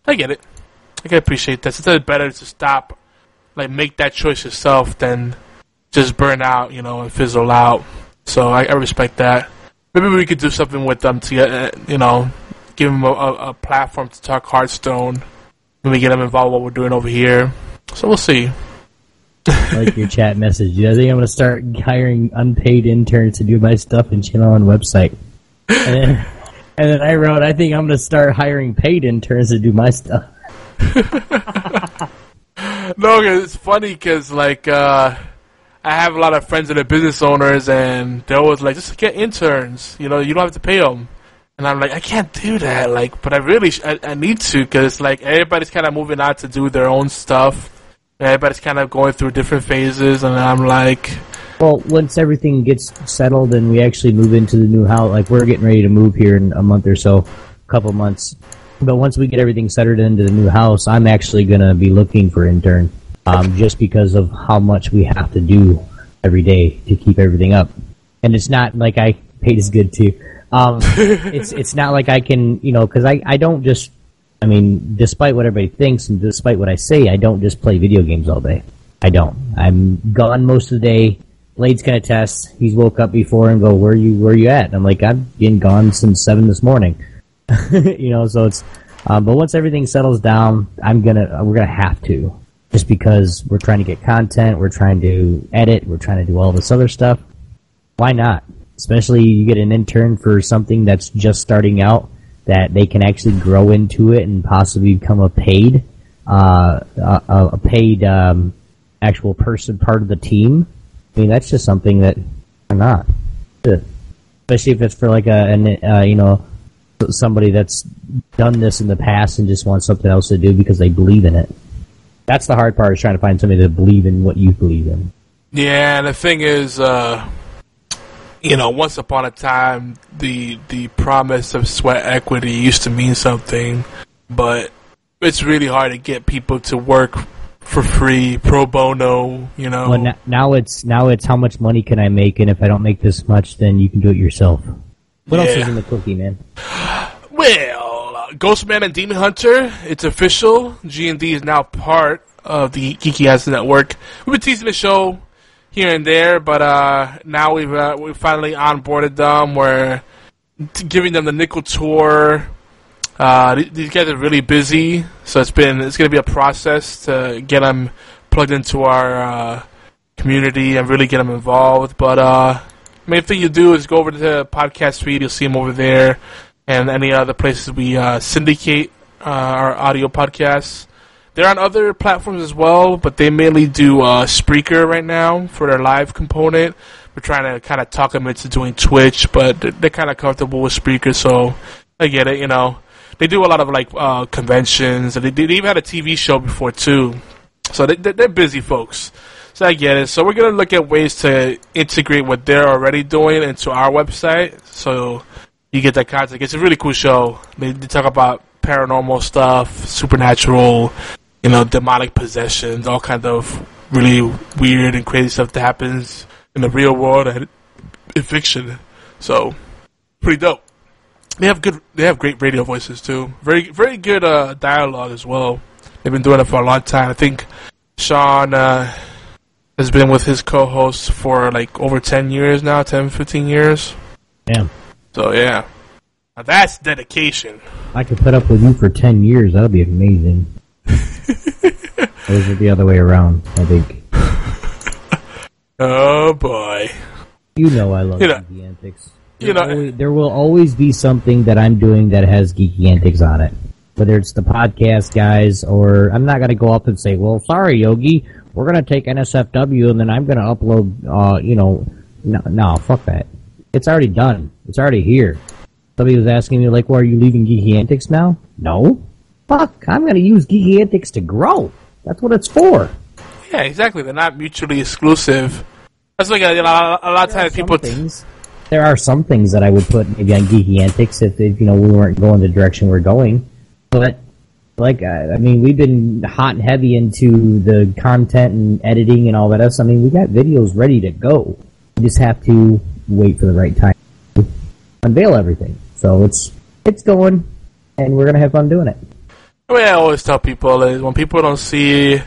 I get it. I can appreciate that. It's better to stop, like make that choice yourself than just burn out, you know, and fizzle out. So I, I respect that. Maybe we could do something with them to get, uh, you know, give them a, a, platform to talk Hearthstone. Maybe get them involved what we're doing over here. So we'll see like your chat message. I think I'm going to start hiring unpaid interns to do my stuff in channel and website. And then, and then I wrote, I think I'm going to start hiring paid interns to do my stuff. no, it's funny because like uh, I have a lot of friends that are business owners, and they're always like, just get interns. You know, you don't have to pay them. And I'm like, I can't do that. Like, but I really, sh- I, I need to because like everybody's kind of moving out to do their own stuff everybody's kind of going through different phases, and I'm like, well, once everything gets settled and we actually move into the new house, like we're getting ready to move here in a month or so, a couple months. But once we get everything settled into the new house, I'm actually gonna be looking for intern, um, just because of how much we have to do every day to keep everything up. And it's not like I paid as good too. Um, it's it's not like I can, you know, because I I don't just I mean, despite what everybody thinks and despite what I say, I don't just play video games all day. I don't. I'm gone most of the day. Blade's gonna test. He's woke up before and go, "Where you? Where you at?" And I'm like, "I've been gone since seven this morning." you know, so it's. Um, but once everything settles down, I'm gonna. We're gonna have to, just because we're trying to get content, we're trying to edit, we're trying to do all this other stuff. Why not? Especially you get an intern for something that's just starting out that they can actually grow into it and possibly become a paid, uh, a, a, paid um, actual person, part of the team. I mean, that's just something that I'm not. Especially if it's for like a, an, uh, you know, somebody that's done this in the past and just wants something else to do because they believe in it. That's the hard part is trying to find somebody to believe in what you believe in. Yeah, the thing is, uh, you know, once upon a time, the the promise of sweat equity used to mean something, but it's really hard to get people to work for free, pro bono. You know. Well, now it's now it's how much money can I make, and if I don't make this much, then you can do it yourself. What yeah. else is in the cookie, man? Well, Ghostman and Demon Hunter, it's official. G and D is now part of the Geeky Antics Network. We've been teasing the show here and there, but uh, now we've uh, we finally onboarded them. We're giving them the nickel tour. Uh, these guys are really busy, so it's been it's going to be a process to get them plugged into our uh, community and really get them involved. But uh, main thing you do is go over to the podcast feed. You'll see them over there, and any other places we uh, syndicate uh, our audio podcasts. They're on other platforms as well, but they mainly do uh, Spreaker right now for their live component. We're trying to kind of talk them into doing Twitch, but they're, they're kind of comfortable with Spreaker, so I get it. You know, they do a lot of like uh, conventions, and they, they even had a TV show before too. So they, they're busy folks. So I get it. So we're gonna look at ways to integrate what they're already doing into our website, so you get that content. It's a really cool show. They, they talk about paranormal stuff, supernatural, you know, demonic possessions, all kind of really weird and crazy stuff that happens in the real world and in fiction. So, pretty dope. They have good. They have great radio voices too. Very, very good uh, dialogue as well. They've been doing it for a long time. I think Sean uh, has been with his co-host for like over ten years now, 10, 15 years. Damn. So yeah, now that's dedication. I could put up with you for 10 years. That would be amazing. Those are the other way around, I think. Oh boy. You know I love You know- geeky antics. you know- always- there will always be something that I'm doing that has geeky antics on it. Whether it's the podcast guys or I'm not gonna go up and say, "Well, sorry, Yogi, we're gonna take NSFW and then I'm gonna upload." Uh, you know, no, no, fuck that. It's already done. It's already here. Somebody was asking me like, "Well, are you leaving geeky antics now?" No. Fuck, I'm gonna use geeky antics to grow. That's what it's for. Yeah, exactly. They're not mutually exclusive. That's like a, you know, a lot of times people. things. There are some things that I would put maybe on geeky antics if, if you know we weren't going the direction we're going, but like uh, I mean we've been hot and heavy into the content and editing and all that else. I mean we got videos ready to go. We just have to wait for the right time to unveil everything. So it's it's going, and we're gonna have fun doing it. The way I always tell people is when people don't see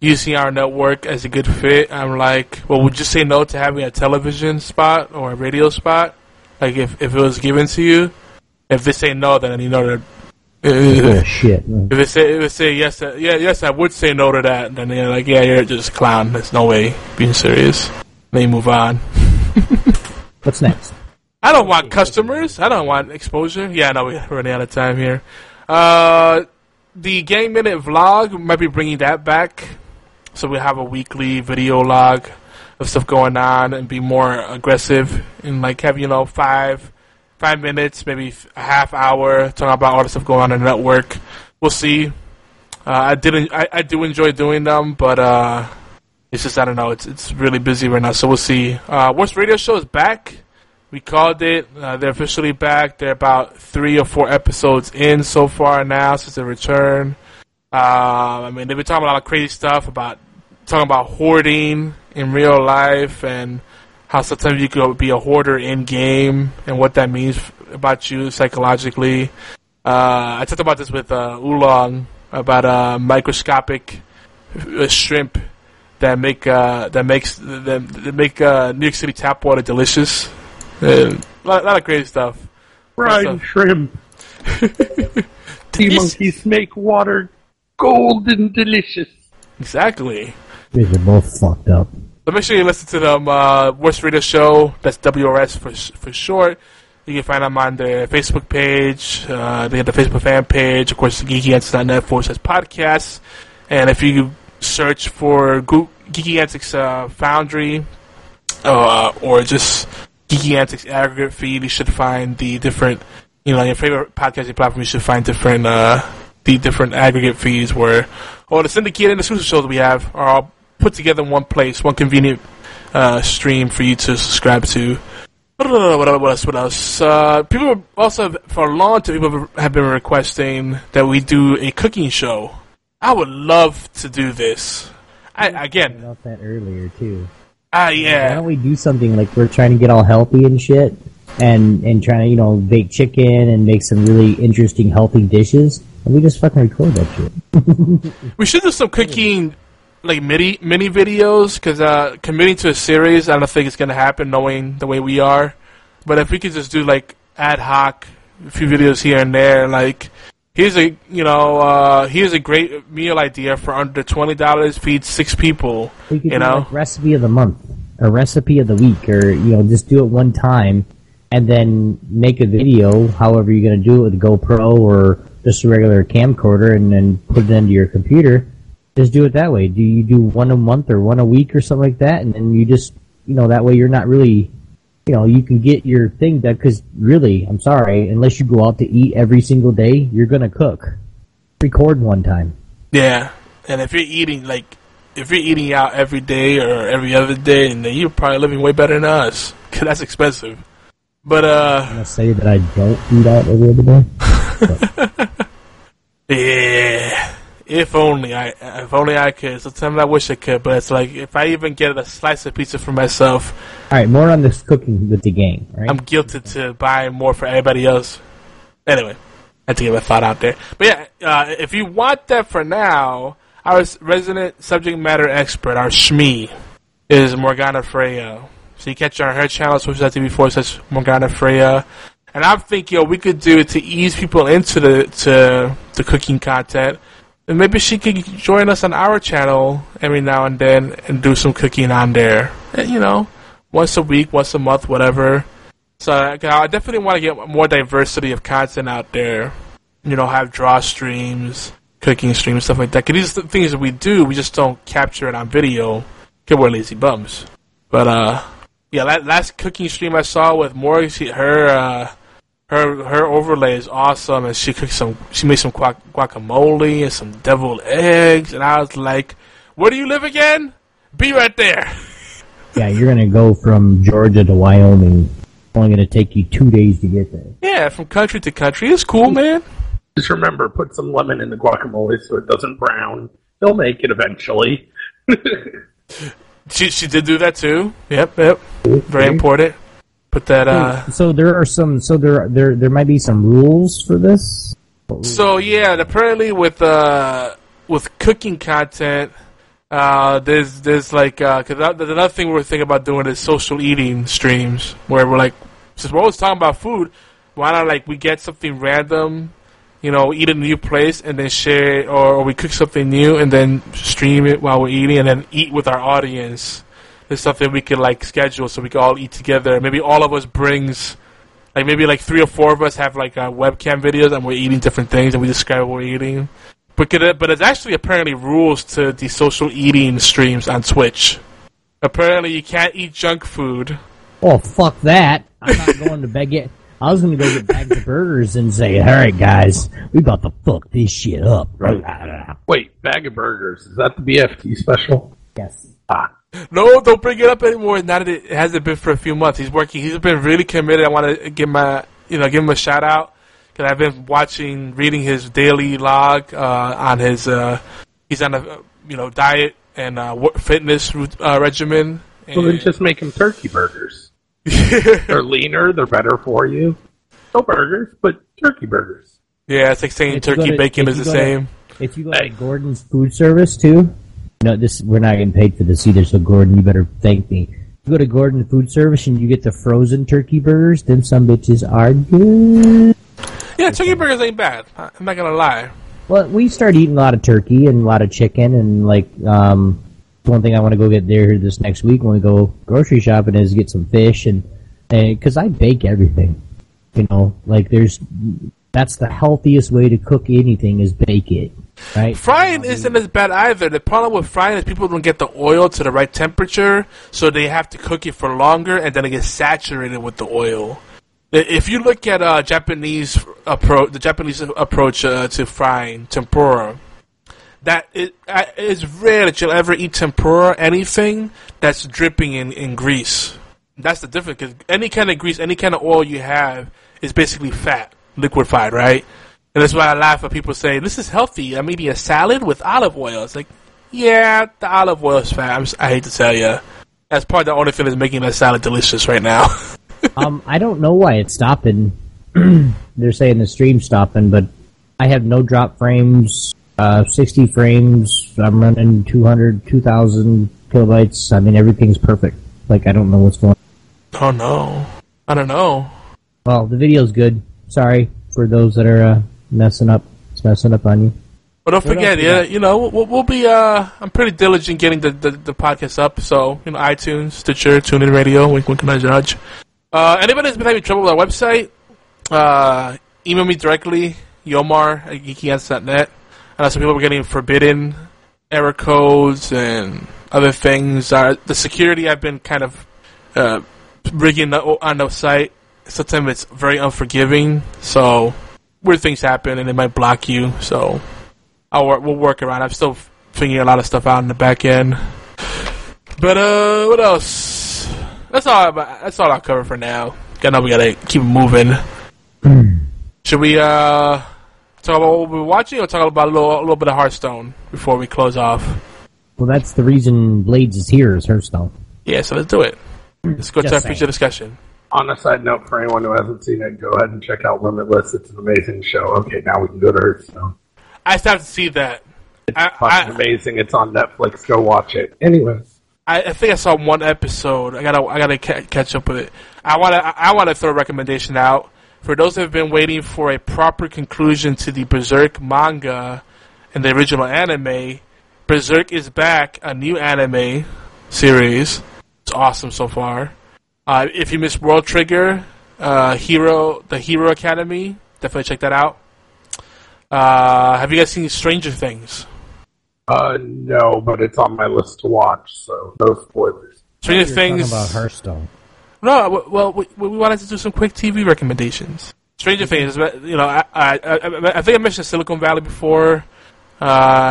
using our network as a good fit, I'm like, well, would you say no to having a television spot or a radio spot? Like if, if it was given to you, if they say no, then you know that. Bullshit. If they say if they say yes, uh, yeah, yes, I would say no to that. And then they're like, yeah, you're just a clown. There's no way being serious. Then you move on. What's next? I don't want customers. I don't want exposure. Yeah, no, we're running out of time here. Uh, the Game Minute vlog might be bringing that back, so we have a weekly video log of stuff going on and be more aggressive and like have you know five five minutes, maybe a half hour talking about all the stuff going on in the network. We'll see. Uh, I didn't. I, I do enjoy doing them, but uh, it's just I don't know. It's it's really busy right now, so we'll see. Uh, worst radio show is back. We called it. Uh, they're officially back. They're about three or four episodes in so far now since the return. Uh, I mean, they've been talking a lot of crazy stuff about talking about hoarding in real life and how sometimes you could be a hoarder in game and what that means about you psychologically. Uh, I talked about this with uh, Oolong about uh, microscopic uh, shrimp that make uh, that makes that, that make uh, New York City tap water delicious. Uh, a lot, lot of crazy stuff. Fried Stuff. shrimp. Sea monkeys make water golden delicious. Exactly. you're both fucked up. So make sure you listen to them. Uh, Worst Radio Show. That's WRS for sh- for short. You can find them on their Facebook page. Uh, they have the Facebook fan page. Of course, geekyantics.net forward slash podcasts. And if you search for Goo- Geeky Antics uh, Foundry uh, or just Geeky Antics aggregate feed, you should find the different, you know, your favorite podcasting platform. You should find different, uh, the different aggregate feeds where all the syndicated and exclusive shows we have are all put together in one place, one convenient uh, stream for you to subscribe to. What else? What else? Uh, people also, have, for a long time, people have been requesting that we do a cooking show. I would love to do this. I again, About that earlier too. Ah, yeah. Why don't we do something like we're trying to get all healthy and shit, and and trying to you know bake chicken and make some really interesting healthy dishes, and we just fucking record that shit. we should do some cooking like mini mini videos because uh, committing to a series, I don't think it's gonna happen knowing the way we are. But if we could just do like ad hoc, a few videos here and there, like here's a you know uh, here's a great meal idea for under twenty dollars, feed six people. You know, like recipe of the month, or recipe of the week, or you know just do it one time, and then make a video. However you're gonna do it with a GoPro or just a regular camcorder, and then put it into your computer. Just do it that way. Do you do one a month or one a week or something like that, and then you just you know that way you're not really you know, you can get your thing done because really, I'm sorry, unless you go out to eat every single day, you're gonna cook. Record one time. yeah. And if you're eating like if you're eating out every day or every other day, then you're probably living way better than us because that's expensive. But uh. I'm gonna say that I don't eat out every other day. Yeah. If only I, if only I could. Sometimes I wish I could, but it's like if I even get a slice of pizza for myself, All right, more on this cooking with the game. Right? I'm guilty to buying more for everybody else. Anyway, I had to get my thought out there. But yeah, uh, if you want that for now, our resident subject matter expert, our Shmi, is Morgana Freya. So you catch her on her channel, Switch.tv4 says Morgana Freya. And I'm thinking, yo, we could do it to ease people into the to the cooking content. And maybe she could join us on our channel every now and then and do some cooking on there. And, you know, once a week, once a month, whatever. So I definitely want to get more diversity of content out there. You know, have draw streams, cooking streams, stuff like that. Because these are the things that we do, we just don't capture it on video. Because we're lazy bums. But, uh, yeah, that last cooking stream I saw with Morgan, her, uh, her her overlay is awesome, and she cooked some. She made some guac- guacamole and some deviled eggs, and I was like, "Where do you live again? Be right there." Yeah, you're gonna go from Georgia to Wyoming. It's only gonna take you two days to get there. Yeah, from country to country, it's cool, man. Just remember, put some lemon in the guacamole so it doesn't brown. They'll make it eventually. She she did do that too. Yep, yep. Very important. Put that. uh so there are some. So there there there might be some rules for this. So yeah, and apparently with uh with cooking content, uh there's there's like uh 'cause that, there's another thing we're thinking about doing is social eating streams where we're like since we're always talking about food, why not like we get something random, you know, eat a new place and then share it, or, or we cook something new and then stream it while we're eating and then eat with our audience. There's something we can like schedule so we can all eat together. Maybe all of us brings like maybe like three or four of us have like uh, webcam videos and we're eating different things and we describe what we're eating. But could it, but it's actually apparently rules to the social eating streams on Twitch. Apparently, you can't eat junk food. Oh fuck that! I'm not going to beg it. I was gonna go get bags of burgers and say, "All right, guys, we about to fuck this shit up." Wait, bag of burgers. Is that the BFT special? Yes. Ah. No, don't bring it up anymore. Now that it hasn't been for a few months, he's working. He's been really committed. I want to give my, you know, give him a shout out because I've been watching, reading his daily log uh, on his. Uh, he's on a, you know, diet and uh, wo- fitness uh, regimen. Well, then just make them turkey burgers. they're leaner. They're better for you. No burgers, but turkey burgers. Yeah, it's like saying If turkey to- bacon is the go to- same. If you go to Gordon's Food Service too, no, this we're not getting paid for this either. So Gordon, you better thank me. You go to Gordon Food Service and you get the frozen turkey burgers. Then some bitches are good. Yeah, turkey burgers ain't bad. I'm not gonna lie. Well, we start eating a lot of turkey and a lot of chicken and like um, one thing I want to go get there this next week when we go grocery shopping is get some fish and because I bake everything. You know, like there's that's the healthiest way to cook anything is bake it. Right? Frying isn't as bad either. The problem with frying is people don't get the oil to the right temperature, so they have to cook it for longer, and then it gets saturated with the oil. If you look at uh, Japanese approach, the Japanese approach uh, to frying tempura, that it it's rare that you'll ever eat tempura anything that's dripping in, in grease. That's the difference. Because any kind of grease, any kind of oil you have is basically fat, liquefied, right? And that's why I laugh when people say, "This is healthy. I'm eating a salad with olive oil." It's like, yeah, the olive oil is fat. I hate to tell you, that's probably the only thing that's making that salad delicious right now. um, I don't know why it's stopping. They're saying the stream's stopping, but I have no drop frames, uh, 60 frames. I'm running 200, 2,000 kilobytes. I mean, everything's perfect. Like, I don't know what's going on. oh no, I don't know. Well, the video's good. Sorry for those that are uh, messing up. It's messing up on you. But don't forget, else yeah, you know, we'll, we'll be. Uh, I'm pretty diligent getting the, the the podcast up. So you know, iTunes, Stitcher, TuneIn Radio. Wink, wink, nudge, nudge. Uh, anybody that's been having trouble with our website, uh, email me directly, Yomar at geekyantics.net. I know some people were getting forbidden error codes and other things. Uh, the security I've been kind of uh, rigging on the site. Sometimes it's very unforgiving. So weird things happen and it might block you. So I'll work, we'll work around. I'm still figuring a lot of stuff out in the back end. But uh, what else? That's all. About, that's all I'll cover for now. I know we gotta keep moving. Should we uh Talk about what we're watching, or talk about a little, a little bit of Hearthstone before we close off. Well, that's the reason Blades is here, is Hearthstone. Yeah, so let's do it. Let's go to our saying. feature discussion. On a side note, for anyone who hasn't seen it, go ahead and check out Limitless. It's an amazing show. Okay, now we can go to Hearthstone. I still have to see that. It's I- fucking I- amazing. It's on Netflix. Go watch it. Anyways, I, I think I saw one episode. I gotta I gotta ca- catch up with it. I wanna I, I wanna throw a recommendation out for those that have been waiting for a proper conclusion to the Berserk manga and the original anime. Berserk is back, a new anime series. It's awesome so far. Uh, if you missed World Trigger, uh, Hero, the Hero Academy, definitely check that out. Uh, have you guys seen Stranger Things? uh, no, but it's on my list to watch, so no spoilers. Stranger You're Things. about Hearthstone. No, well, we, we wanted to do some quick TV recommendations. Stranger Things, you know, I, I, I, I think I mentioned Silicon Valley before. Uh,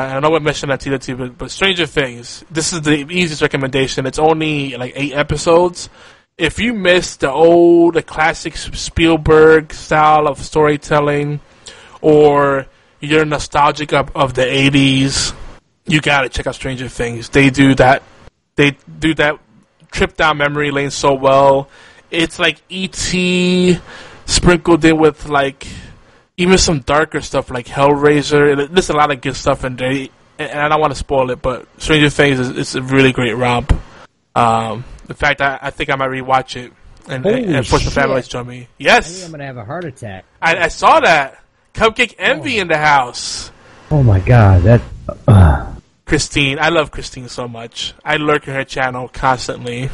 I don't know what I mentioned that to you but, but Stranger Things, this is the easiest recommendation. It's only like eight episodes. If you miss the old, the classic Spielberg style of storytelling, or you're nostalgic of, of the 80s, you gotta check out Stranger Things. They do that, they do that trip down memory lane so well. It's like E.T. sprinkled in with like even some darker stuff like Hellraiser. There's a lot of good stuff in there, and I don't want to spoil it, but Stranger Things is, is a really great romp. Um, in fact, I, I think I might rewatch it and, Holy and force the family to me. I Yes, I'm gonna have a heart attack. I, I saw that. Cupcake Envy in the house. Oh my god, that. Uh, Christine, I love Christine so much. I lurk in her channel constantly.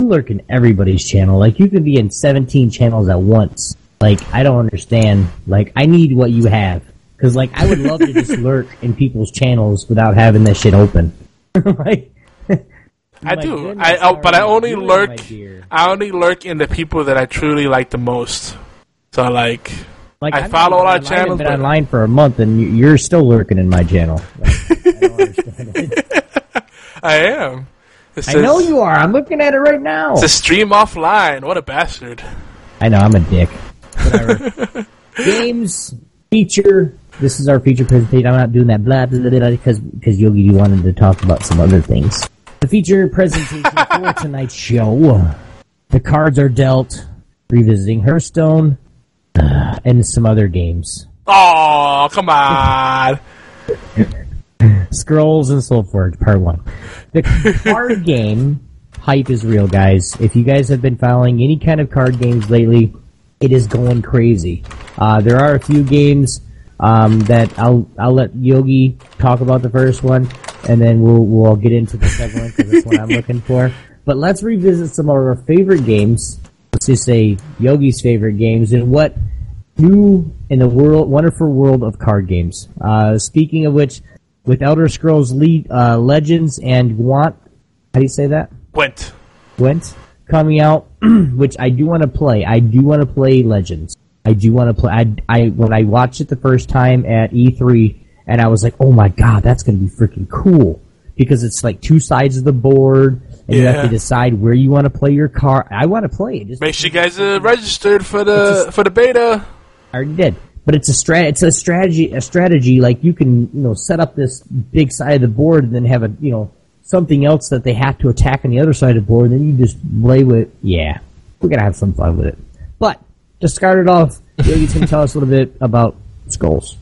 you lurk in everybody's channel. Like you could be in 17 channels at once. Like I don't understand. Like I need what you have. Cause like I would love to just lurk in people's channels without having that shit open. like. I My do. goodness, I oh, but I how are you only lurk. I only lurk in the people that I truly like the most. So like, Like I I've follow a lot of online- channels, I've been but- online for a month, and you- you're still lurking in my channel. Like, I don't understand. I am. I know you are. I'm looking at it right now. It's a stream offline. What a bastard. I know I'm a dick. Whatever. Games feature. This is our feature presentation. I'm not doing that blah blah blah blah because because Yogi you wanted to talk about some other things. The feature presentation for tonight's show. The cards are dealt. Revisiting Hearthstone uh, and some other games. Oh, come on. Scrolls and SolForge, part one. The card game hype is real, guys. If you guys have been following any kind of card games lately, it is going crazy. Uh, there are a few games um, that I'll I'll let Yogi talk about the first one, and then we'll we'll get into the second one because that's what I'm looking for. But let's revisit some of our favorite games. Let's just say Yogi's favorite games and what new in the world, wonderful world of card games. Uh, speaking of which, with Elder Scrolls Le- uh, Legends and Want, how do you say that? Went. Gwent coming out, which I do want to play. I do want to play Legends. I do want to play. I, I when I watched it the first time at E3, and I was like, oh my god, that's gonna be freaking cool because it's like two sides of the board, and you have to decide where you want to play your car. I want to play it. Just Make sure you guys are registered for the for the beta. I already did. But it's a strat. It's a strategy. A strategy like you can you know set up this big side of the board and then have a you know something else that they have to attack on the other side of the board. And then you just play with. Yeah, we're gonna have some fun with it. But to start it off, Yogi's gonna tell us a little bit about Scrolls.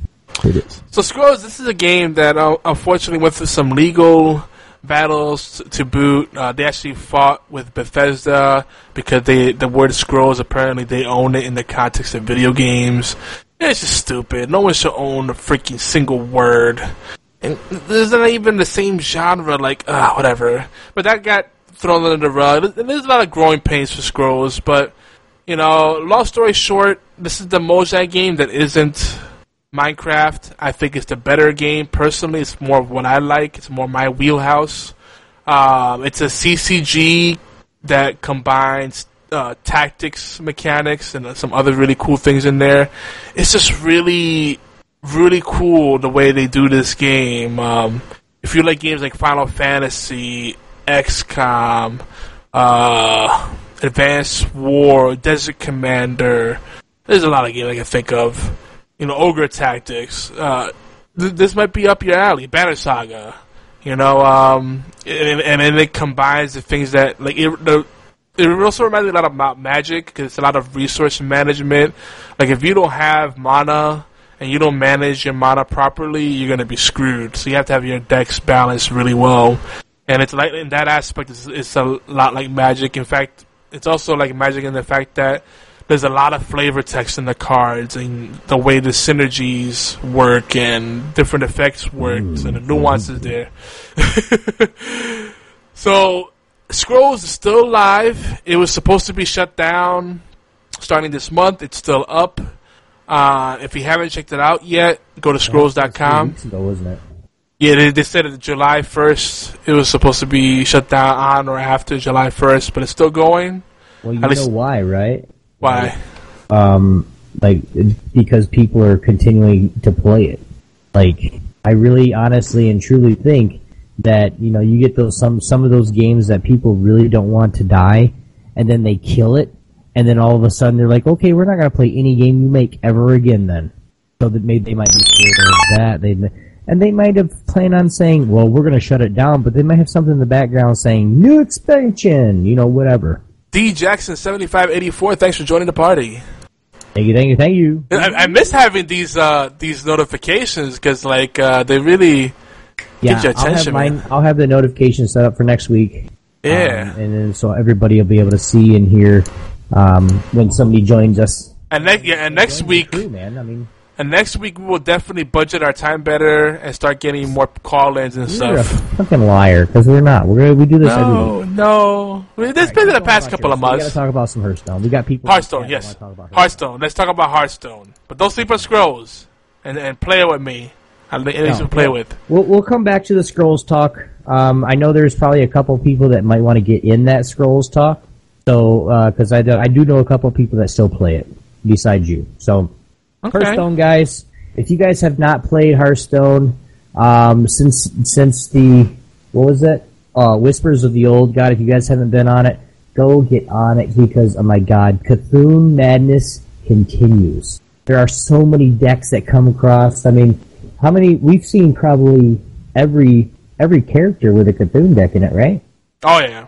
It is. So Scrolls, this is a game that uh, unfortunately went through some legal battles to, boot. Uh, they actually fought with Bethesda because they the word Scrolls apparently they own it in the context of video games. It's just stupid. No one should own a freaking single word. And there's not even the same genre, like, uh, whatever. But that got thrown under the rug. There's a lot of growing pains for Scrolls, but, you know, long story short, this is the Mojang game that isn't Minecraft. I think it's the better game. Personally, it's more of what I like. It's more my wheelhouse. Um, it's a CCG that combines uh, tactics mechanics and uh, some other really cool things in there. It's just really, really cool the way they do this game. Um, if you like games like Final Fantasy, XCOM, uh, Advanced War, Desert Commander, there's a lot of games I can think of. You know, ogre tactics, uh, th- this might be up your alley. Banner Saga, you know, um, and, and then it combines the things that like it, the. It also reminds me a lot about Magic because it's a lot of resource management. Like if you don't have mana and you don't manage your mana properly, you're gonna be screwed. So you have to have your decks balanced really well. And it's like in that aspect, it's, it's a lot like Magic. In fact, it's also like Magic in the fact that there's a lot of flavor text in the cards and the way the synergies work and different effects work and the nuances there. so Scrolls is still live. It was supposed to be shut down starting this month. It's still up. Uh, if you haven't checked it out yet, go to scrolls.com. Ago, wasn't it? Yeah, they, they said that July 1st it was supposed to be shut down on or after July 1st, but it's still going. Well, you At know least- why, right? Why? Um, like because people are continuing to play it. Like I really, honestly, and truly think that you know you get those some some of those games that people really don't want to die, and then they kill it, and then all of a sudden they're like, okay, we're not going to play any game you make ever again. Then, so that maybe they might be scared of that. They and they might have planned on saying, well, we're going to shut it down, but they might have something in the background saying new expansion, you know, whatever. D Jackson seventy five eighty four. Thanks for joining the party. Thank you, thank you, thank you. I, I miss having these uh, these notifications because like uh, they really Yeah, get your I'll have attention. mine. I'll have the notification set up for next week. Yeah. Um, and then so everybody will be able to see and hear um, when somebody joins us. And next yeah, and next week, man. I mean, and next week we will definitely budget our time better and start getting more call-ins and you're a stuff. fucking liar because we're not. We're we do this every No, week. no. I mean, It's been in the past couple of months. We got to months. talk about some Hearthstone. We got people. Hearthstone, that yes. wanna talk about Hearthstone. Let's talk about Hearthstone. But don't sleep on Scrolls and and play it with me. I'll let you No, play with. We'll, we'll come back to the scrolls talk. Um, I know there's probably a couple people that might want to get in that scrolls talk. So, because I, do, I do know a couple people that still play it besides you. So, Okay. Hearthstone guys, if you guys have not played Hearthstone um, since since the what was it? Uh, Whispers of the Old God. If you guys haven't been on it, go get on it because oh my God, Cthulhu madness continues. There are so many decks that come across. I mean, how many? We've seen probably every every character with a Cthulhu deck in it, right? Oh yeah.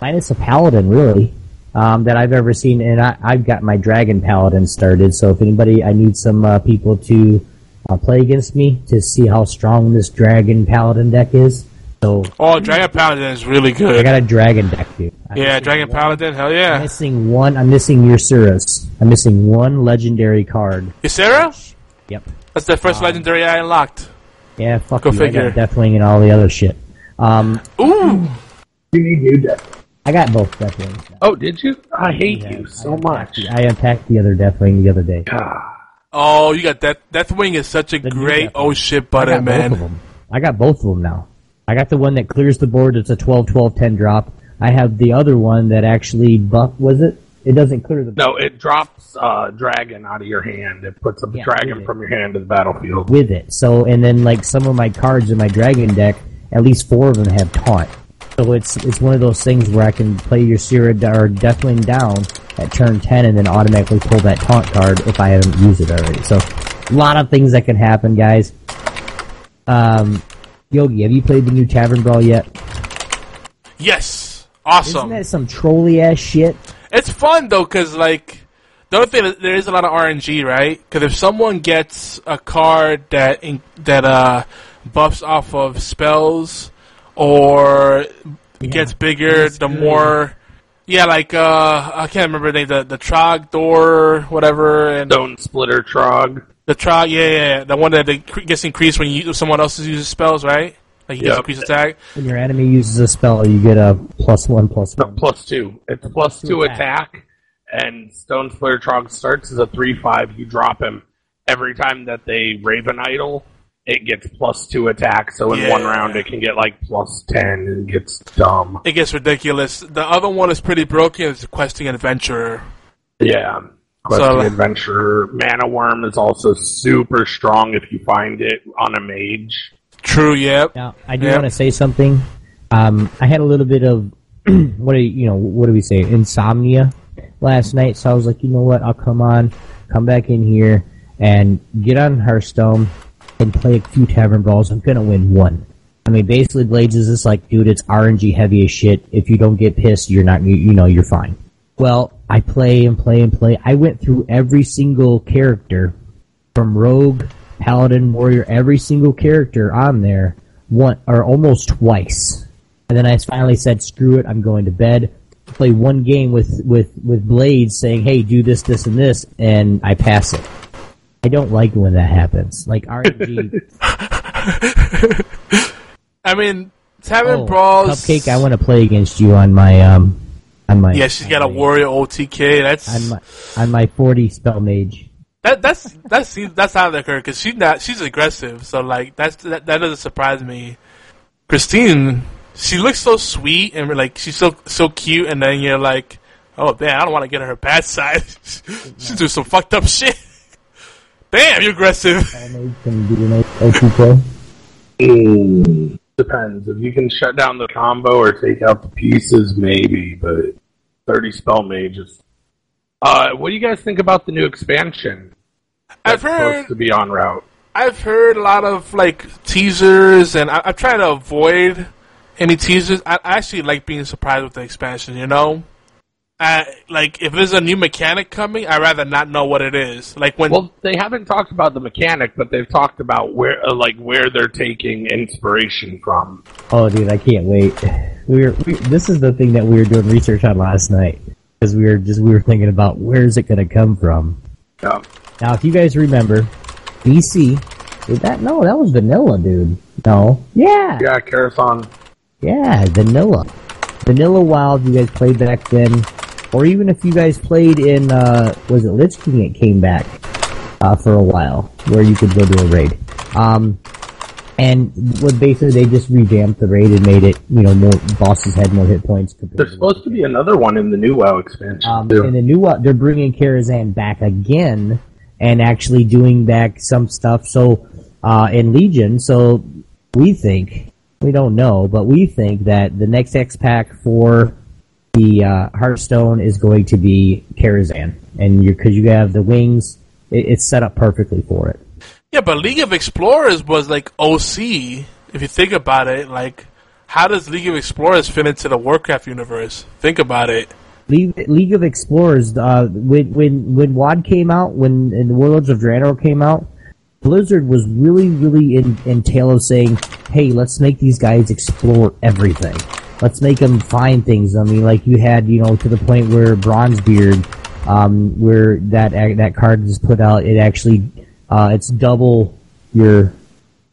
minus a paladin really um, that I've ever seen, and I, I've got my dragon paladin started. So if anybody, I need some uh, people to uh, play against me to see how strong this dragon paladin deck is. So Oh, Dragon Paladin is really good. I got a dragon deck, dude. I'm Yeah, Dragon one- Paladin. Hell yeah. I'm yeah. missing one. I'm missing Ursurus. I'm missing one legendary card. Ysera? Yep. That's the first legendary I unlocked. Yeah, fuck Go you. figure. I got Deathwing and all the other shit. Um, Ooh. I got both Deathwings. Oh, did you? I hate you so much. I attacked the other Deathwing the other day. Oh, you got Death Deathwing is such a great oh shit I button, got both of man. them. I got both of them now. I got the one that clears the board. It's a 12, 12, 10 drop. I have the other one that actually buff. Was it? It doesn't clear the No, it drops uh, dragon out of your hand. It puts a Yeah, dragon from your hand to the battlefield. with it. So, and then like some of my cards in my dragon deck, at least four of them have taunt. So it's it's one of those things where I can play your Ysera or Deathwing down at turn ten and then automatically pull that taunt card if I haven't used it already. So, a lot of things that can happen, guys. Um, Yogi, have you played the new Tavern Brawl yet? Yes. Awesome. Isn't that some trolly ass shit? It's fun though, cause like the other thing is there is a lot of RNG, right? Because if someone gets a card that in, that uh buffs off of spells or gets bigger, the more yeah, like uh I can't remember the name, the the Trog door, whatever, and Stone Splitter Trog. the Trog, yeah, yeah, yeah, the one that gets increased when you someone else uses spells, right? Like you get Yep. increased attack. When your enemy uses a spell, you get a plus one plus No, plus two. It's plus two attack, and Stone Splitter Trog starts as a 3 5. You drop him. Every time that they Raven Idol, it gets plus two attack, so in one round it can get like plus 10 and it gets dumb. It gets ridiculous. The other one is pretty broken. It's Questing Adventurer. Yeah. Quest So- of Adventure. Mana Wyrm is also super strong if you find it on a mage. True, yep. Now, I do Yep. want to say something. Um, I had a little bit of what do you, you know? What do we say? Insomnia last night. So I was like, you know what? I'll come on, come back in here, and get on Hearthstone and play a few tavern brawls. I'm gonna win one. I mean, basically, Blades is just like, dude, it's RNG heavy as shit. If you don't get pissed, you're not, you, you know, you're fine. Well, I play and play and play. I went through every single character from Rogue, Paladin, Warrior, every single character on there one or almost twice. And then I finally said, screw it, I'm going to bed. Play one game with, with, with Blades saying, hey, do this, this, and this, and I pass it. I don't like when that happens. Like RNG. I mean, Tavern oh, Brawls. Cupcake, I want to play against you on my um on my Yeah, she's got a warrior OTK. That's on my on my forty spell mage. that that's that's that's out of her because she's not she's aggressive. So like that's that, that doesn't surprise me. Christine, she looks so sweet and like she's so so cute, and then you're like, oh man, I don't want to get on her bad side. she's do some fucked up shit. Damn, you're aggressive. Can be an OTK. Mm, depends. If you can shut down the combo or take out the pieces, maybe. But thirty spell mages. Uh, what do you guys think about the new expansion? I've heard supposed to be on route. I've heard a lot of like teasers, and I, I'm trying to avoid any teasers. I, I actually like being surprised with the expansion. You know, I, like if there's a new mechanic coming, I'd rather not know what it is. Like when Well, they haven't talked about the mechanic, but they've talked about where, uh, like, where they're taking inspiration from. Oh, dude, I can't wait. We were we, this is the thing that we were doing research on last night because we were just we were thinking about where is it going to come from. Yeah. Now, if you guys remember, BC did that? No, that was vanilla, dude. No, yeah, Yeah, Karazhan. yeah, vanilla, vanilla Wild. You guys played back then, or even if you guys played in uh, was it Lich King? It came back uh, for a while where you could go to a raid. Um, and what basically they just revamped the raid and made it, you know, more bosses had more hit points. compared There's to supposed to be another one in the new WoW expansion, um, too. in the new one, they're bringing Karazhan back again and actually doing back some stuff. So uh, in Legion, so we think we don't know, but we think that the next X pack for the uh, Hearthstone is going to be Karazhan, and because you have the wings, it, it's set up perfectly for it. yeah, but League of Explorers was like OC. If you think about it, like how does League of Explorers fit into the Warcraft universe? Think about it. League, League of Explorers, uh, when when when WoD came out, when and the Warlords of Draenor came out, Blizzard was really really in in tail of saying, "Hey, let's make these guys explore everything. Let's make them find things." I mean, like you had, you know, to the point where Bronzebeard, um, where that that card is put out, it actually uh, it's double your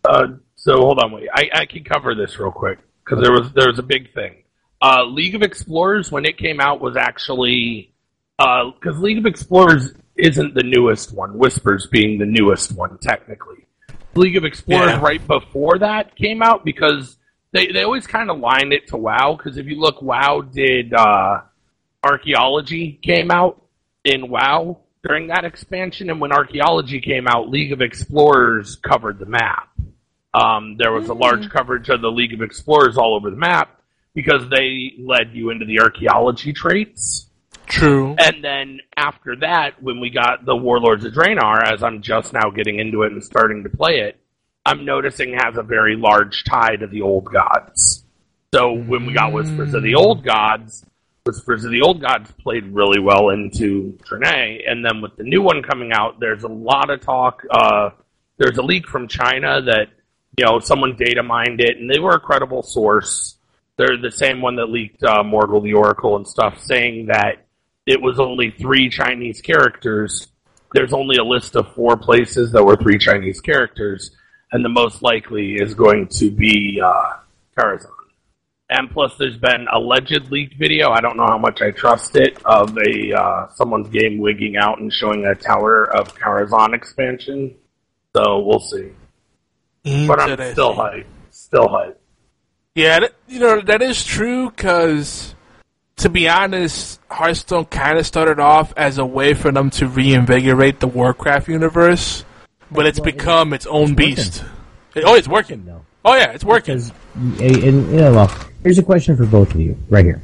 Uh, so hold on, wait. I, I can cover this real quick because there was there was a big thing. Uh, League of Explorers when it came out was actually because League of Explorers isn't the newest one. Whispers being the newest one technically. League of Explorers Yeah. right before that came out because they they always kind of line it to WoW because if you look, WoW did uh, archaeology came out in WoW during that expansion, and when archaeology came out, League of Explorers covered the map. Um, there was a large coverage of the League of Explorers all over the map because they led you into the archaeology traits. True. And then after that, when we got the Warlords of Draenor, as I'm just now getting into it and starting to play it, I'm noticing has a very large tie to the old gods. So when we got Whispers of the Old Gods, Whispers of the Old Gods played really well into Trine, and then with the new one coming out, there's a lot of talk. Uh, there's a leak from China that you know someone data mined it, and they were a credible source. They're the same one that leaked uh, Morgl the Oracle and stuff, saying that it was only three Chinese characters. There's only a list of four places that were three Chinese characters, and the most likely is going to be uh, Karazhan. And plus, there's been alleged leaked video. I don't know how much I trust it of a uh, someone's game wigging out and showing a Tower of Karazhan expansion. So we'll see. But I'm still hyped. Still hyped. Yeah, that, you know that is true because, to be honest, Hearthstone kind of started off as a way for them to reinvigorate the Warcraft universe, but it's become its own beast. It- oh, it's working. though. Oh yeah, it's working. Because, and, and, you know, well, here's a question for both of you, right here.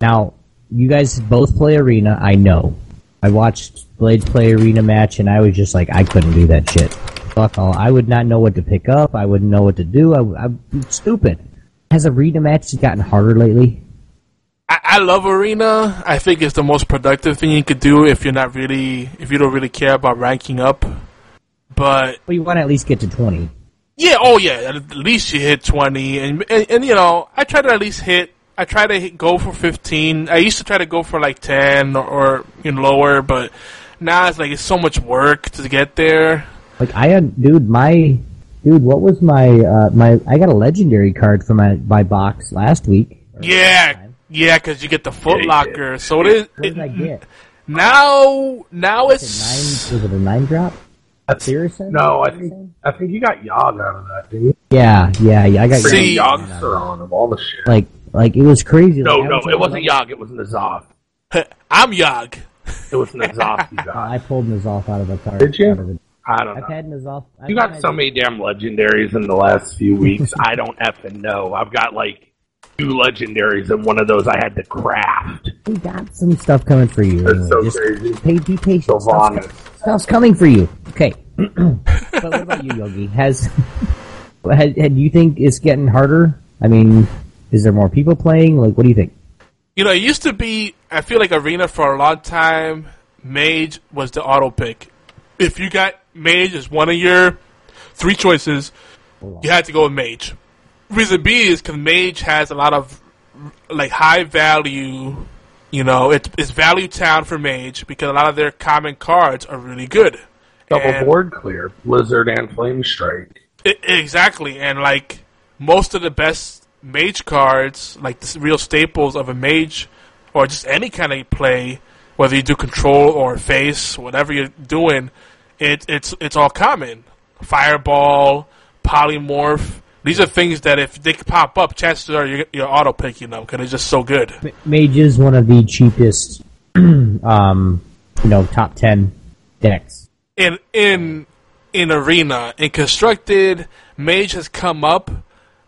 Now, you guys both play Arena, I know. I watched Blades play arena match, and I was just like, I couldn't do that shit. Fuck all. I would not know what to pick up. I wouldn't know what to do. I, I'm stupid. Has arena matches gotten harder lately? I, I love arena. I think it's the most productive thing you could do if you're not really, if you don't really care about ranking up. But Well, you want to at least get to 20. yeah, oh yeah, at least you hit twenty, and, and and you know, I try to at least hit. I try to hit, go for fifteen. I used to try to go for like ten or, or you know, lower, but now it's like it's so much work to get there. Like I had, dude, my dude, what was my uh my? I got a legendary card for my my box last week. Yeah, yeah, because you get the Foot Locker. So it is. What did I get? Now, now Nine it's was it a nine drop? That's, Searson? no, I think I think you got Yogg out of that, dude. Yeah, yeah, yeah. I got See, See- Yoggster on of all the shit. like like it was crazy. no, Like, no, was it wasn't Yogg. It was N'Zoth. I'm Yog. It was N'Zoth Uh. I pulled N'Zoth out of the card. Did you? out of the- I don't I've know. had N'Zoth. I've You got so many damn legendaries in the last few weeks. I don't effing know. I've got like two legendaries, and one of those I had to craft. We got some stuff coming for you. That's so Just crazy. Pay, be patient. Sylvanas. Stuff's coming for you. Okay. but what about you, Yogi? Has, had, had, you think it's getting harder? I mean, is there more people playing? Like, what do you think? You know, it used to be. I feel like arena for a long time. Mage was the auto pick. If you got mage as one of your three choices, you had to go with mage. Reason B is because mage has a lot of like high value. You know, it, it's value town for mage because a lot of their common cards are really good. Double And- board clear, Blizzard and Flame Strike. I- exactly, and like most of the best mage cards, like the real staples of a mage, or just any kind of play, whether you do control or face, whatever you're doing, it, it's it's all common. Fireball, polymorph. These are things that if they pop up, chances are you're, you're auto picking them because it's just so good. Mage is one of the cheapest, um, you know, top 10 decks. in in in arena in constructed mage has come up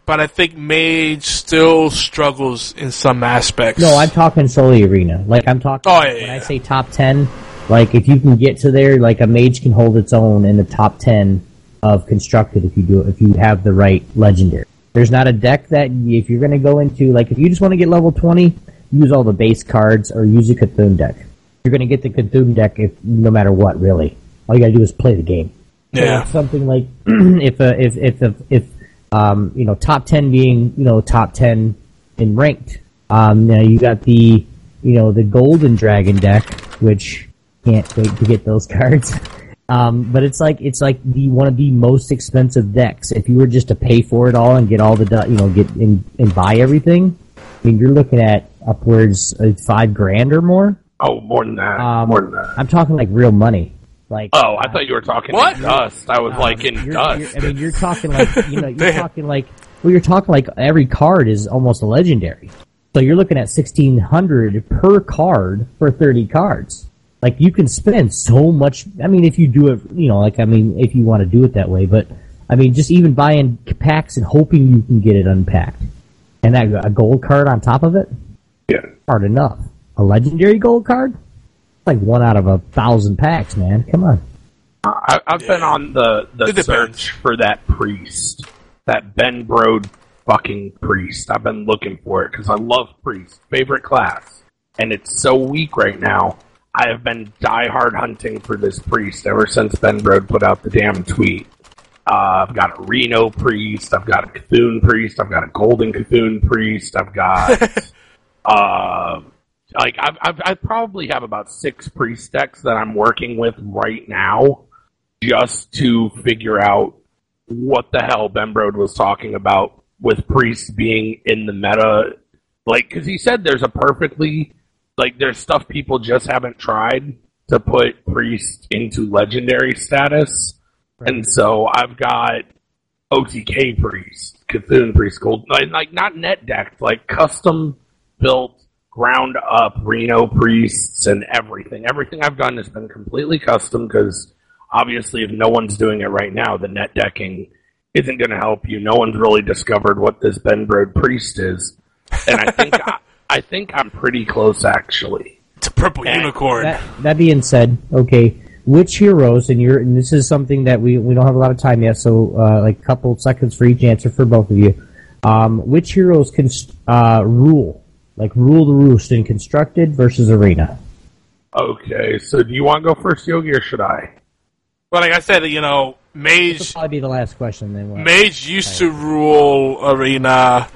but i think mage still struggles in some aspects No, I'm talking solely arena. Like, I'm talking, Oh, yeah, when I say top 10, like, if you can get to there, like, a mage can hold its own in the top 10 of constructed if you do if you have the right legendary. There's not a deck that if you're going to go into like if you just want to get level 20, use all the base cards or use a Cthulhu deck. You're going to get the Cthulhu deck if no matter what, really. All you got to do is play the game. Yeah. it's something like if uh, if if if, if um, you know top 10 being you know top 10 in ranked. Um, now you got the you know the golden dragon deck, which can't wait to get those cards. Um, but it's like it's like the one of the most expensive decks. If you were just to pay for it all and get all the you know get in and buy everything, I mean you're looking at upwards of five grand or more. Oh, more than that. Um, more than that. I'm talking like real money. Like Oh, I thought you were talking What? in dust. I was um, like in you're- dust. you're- I mean, you're talking like you know, you're talking like well, you're talking like every card is almost a legendary. So you're looking at sixteen hundred per card for thirty cards. Like you can spend so much. I mean, if you do it, you know, like I mean, if you want to do it that way, but I mean, just even buying packs and hoping you can get it unpacked, and that a gold card on top of it, yeah. hard enough. A legendary gold card, like one out of a thousand packs, man. Come on. I, I've been on the, the It depends. search for that priest, that Ben Brode fucking priest. I've been looking for it because I love priest, favorite class, and it's so weak right now. I have been diehard hunting for this priest ever since Ben Brode put out the damn tweet. Uh, I've got a Reno priest, I've got a Cthulhu priest, I've got a Golden Cthulhu priest, I've got uh, like I've, I've, I probably have about six priest decks that I'm working with right now just to figure out what the hell Ben Brode was talking about with priests being in the meta. Like, because he said there's a perfectly, like, there's stuff people just haven't tried to put priest into legendary status. And so I've got OTK priest, Cthulhu priest, gold, like, like not net decked, like custom built, ground up Reno priests and everything. Everything I've done has been completely custom because obviously if no one's doing it right now, the net decking isn't going to help you. No one's really discovered what this Ben Brode priest is, and I think I, I think I'm pretty close actually. To purple unicorn. That, that being said, okay, which heroes and you're and this is something that we we don't have a lot of time yet, so uh, like a couple seconds for each answer for both of you. Um, which heroes can uh, rule, like rule the roost in constructed versus arena? Okay, so do you want to go first, Yogi, or should I? Well, like I said, you know, Mage. This will probably be the last question. Then we'll- Mage used to rule arena.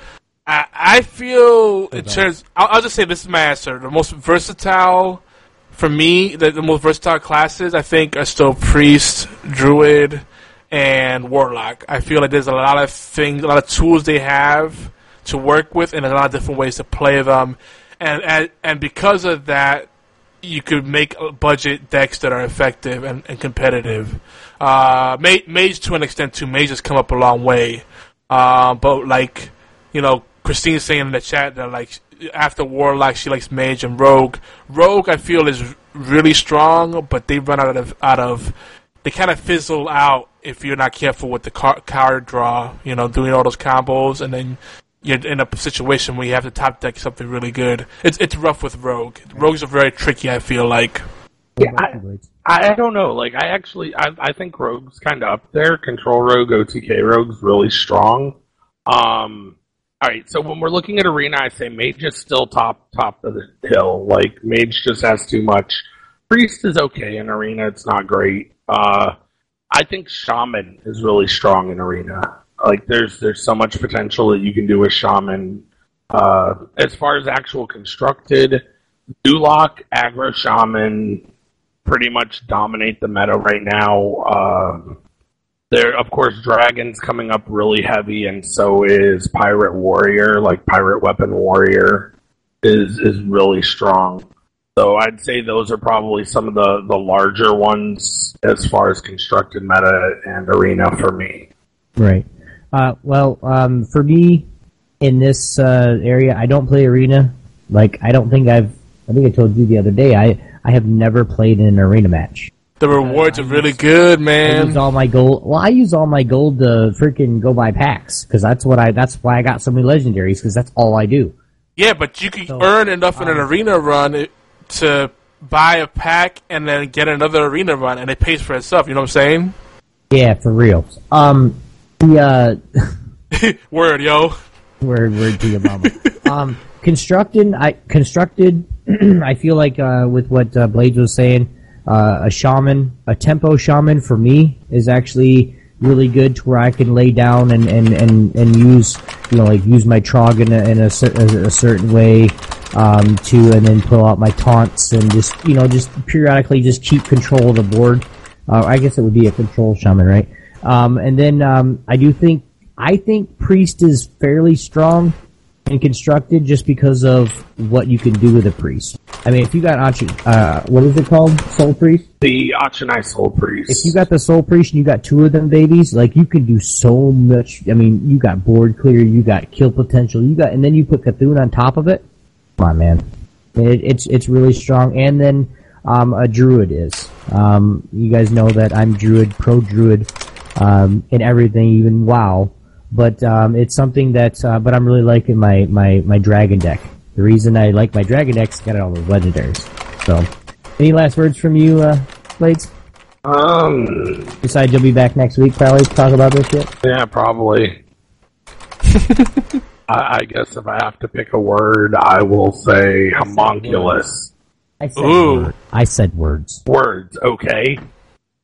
I, I feel in terms. I'll, I'll just say this is my answer. The most versatile for me, the, the most versatile classes I think are still priest, druid, and warlock. I feel like there's a lot of things, a lot of tools they have to work with, and a lot of different ways to play them. And and, and because of that, you could make budget decks that are effective and, and competitive. Uh, Mage, Mage to an extent too. Mage has come up a long way, uh, but like you know, Christine's saying in the chat that like after Warlock she likes Mage and Rogue. Rogue I feel is really strong, but they run out of out of they kind of fizzle out if you're not careful with the car- card draw. You know, doing all those combos and then you're in a situation where you have to top deck something really good. It's it's rough with Rogue. Rogues are very tricky. I feel like. Yeah, I, I don't know. Like, I actually, I, I think Rogue's kind of up there. Control Rogue, OTK Rogue's really strong. Um, all right, so when we're looking at arena, I say Mage is still top top of the hill. Like Mage just has too much. Priest is okay in arena; it's not great. Uh, I think Shaman is really strong in arena. Like there's there's so much potential that you can do with Shaman. Uh, as far as actual constructed, Zoolock, Aggro Shaman pretty much dominate the meta right now. Um, there, of course, Dragon's coming up really heavy, and so is Pirate Warrior. Like Pirate Weapon Warrior is is really strong. So I'd say those are probably some of the the larger ones as far as constructed meta and arena for me. Right. Uh, well, um, for me, in this uh, area, I don't play arena. Like, I don't think I've. I think I told you the other day. I I have never played in an arena match. The rewards are really good, I man. use all my gold. Well, I use all my gold to freaking go buy packs because that's what I. That's why I got so many legendaries because that's all I do. Yeah, but you can earn enough in an arena run to buy a pack and then get another arena run, and it pays for itself. You know what I'm saying? Yeah, for real. Um, the uh, Word, yo. word word to your mama. um, constructed. I constructed. I feel like uh, with what uh, Blades was saying, uh, a shaman, a tempo shaman for me is actually really good to where I can lay down and, and, and, and use you know like use my trog in a, in a, a certain way um, to and then pull out my taunts and just you know just periodically just keep control of the board. Uh, I guess it would be a control shaman, right? Um, and then um, I do think I think priest is fairly strong and constructed just because of what you can do with a priest. I mean, if you got Achi- uh, what is it called, soul priest? The Auchenai Soul Priest. If you got the soul priest and you got two of them babies, like you can do so much. I mean, you got board clear, you got kill potential, you got, and then you put Cthulhu on top of it. Come on, man, it, it's it's really strong. And then um, a druid is. Um, you guys know that I'm druid, pro druid, um, in everything, even WoW. But um, it's something that, uh, but I'm really liking my, my, my dragon deck. The reason I like my dragon deck is got all the legendaries. So, any last words from you, uh, Blades? Um. Besides, you'll be back next week probably to talk about this shit. Yeah, probably. I, I guess if I have to pick a word, I will say homunculus. I said Ooh. word. I said words. Words, okay.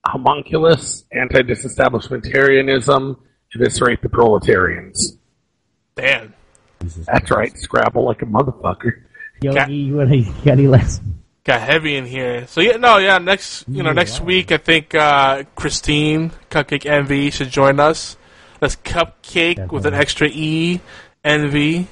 Homunculus, anti-disestablishmentarianism, eviscerate the proletarians. Damn. That's right, Scrabble like a motherfucker. Yogi, you, wanna, you got any last? Got heavy in here. So yeah, no, yeah. Next, you know, next week I think uh, Christine Cupcake Envy should join us. That's Cupcake with an extra E Envy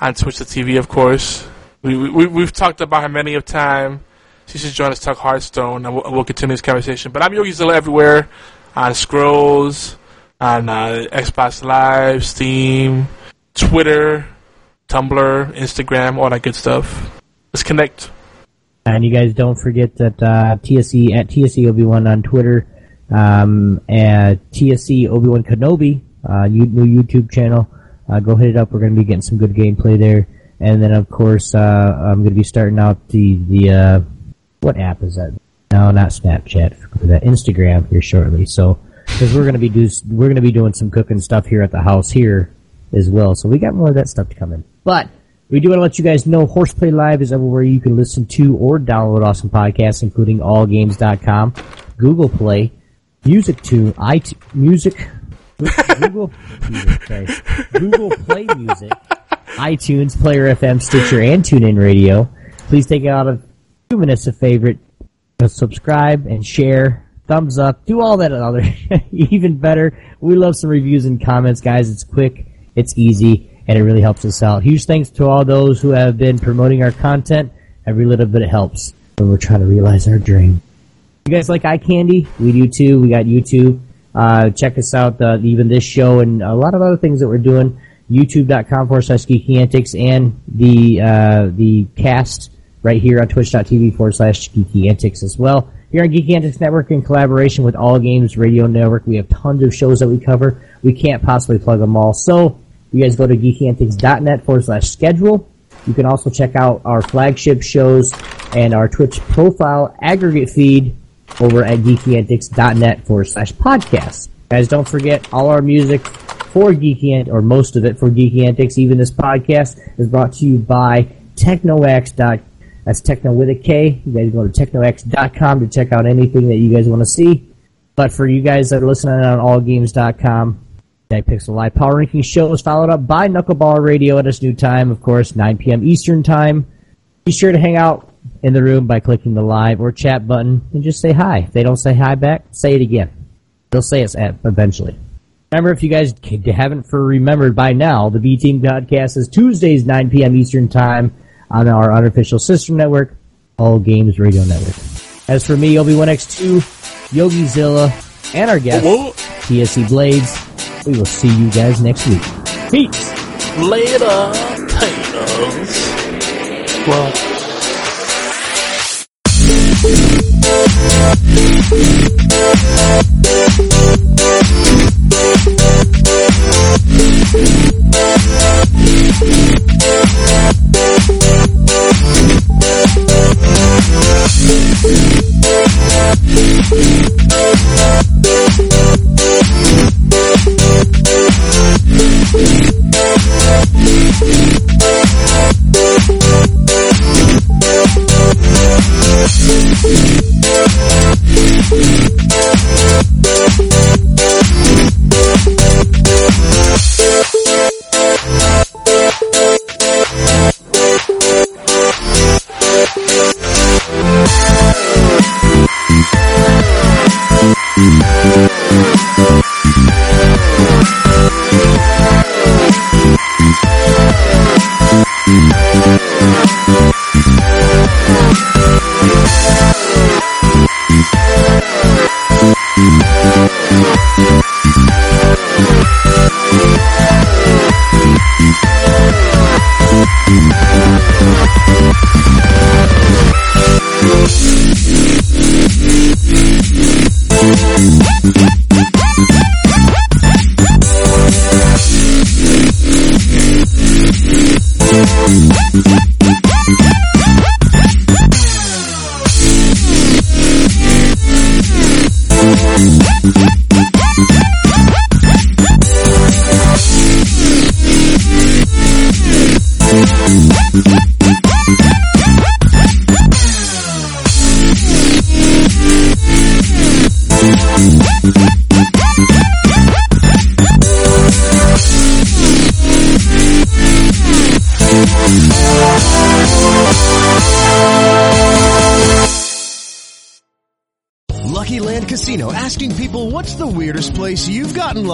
on Twitch the TV, of course. We, we we've talked about her many of time. She should join us talk Hearthstone, and we'll, we'll continue this conversation. But I'm Yogi Zilla everywhere on Scrolls, on uh, Xbox Live, Steam, Twitter, Tumblr, Instagram, all that good stuff. Let's connect. And you guys don't forget that uh, TSE at TSE Obi Wan on Twitter, um, and TSE Obi Wan Kenobi, uh, new YouTube channel. Uh, go hit it up. We're going to be getting some good gameplay there. And then, of course, uh, I'm going to be starting out the the uh, what app is that? No, not Snapchat. That Instagram here shortly. So, because we're going to be do we're going to be doing some cooking stuff here at the house here as well. So we got more of that stuff to come in. But we do want to let you guys know Horseplay Live is everywhere you can listen to or download awesome podcasts, including allgames.com, Google Play, Music Tune, iTunes, Music, Google, Google Play Music, iTunes, Player FM, Stitcher, and TuneIn Radio. Please take it out a few minutes of favorite, uh, subscribe and share, thumbs up, do all that and other. Even better, we love some reviews and comments, guys. It's quick, it's easy, and it really helps us out. Huge thanks to all those who have been promoting our content. Every little bit helps when we're trying to realize our dream. You guys like eye candy? We do too. We got YouTube. Uh, check us out, uh, even this show and a lot of other things that we're doing. YouTube.com forward slash Geeky Antics and the, uh, the cast right here on twitch.tv forward slash Geeky Antics as well. Here on Geeky Antics Network in collaboration with All Games Radio Network, we have tons of shows that we cover. We can't possibly plug them all. So, you guys go to geekyantics.net forward slash schedule. You can also check out our flagship shows and our Twitch profile aggregate feed over at geekyantics.net forward slash podcast. Guys, don't forget all our music for Geeky Ant, or most of it for Geeky Antics, even this podcast, is brought to you by TeknoAXE. That's Techno with a K. You guys go to teknoaxe.com to check out anything that you guys want to see. But for you guys that are listening on AllGames.com, that Pixel Live Power Ranking Show is followed up by Knuckleball Radio at its new time, of course, 9 p.m. Eastern Time. Be sure to hang out in the room by clicking the live or chat button and just say hi. If they don't say hi back, say it again. They'll say it eventually. Remember, if you guys haven't for remembered by now, the B Team podcast is Tuesdays 9 p.m. Eastern Time on our unofficial sister network, All Games Radio Network. As for me, Obi-Wan X2, Yogi Zilla, and our guest, TSE Blades, we will see you guys next week. Peace! Later, potatoes. Well. Lucky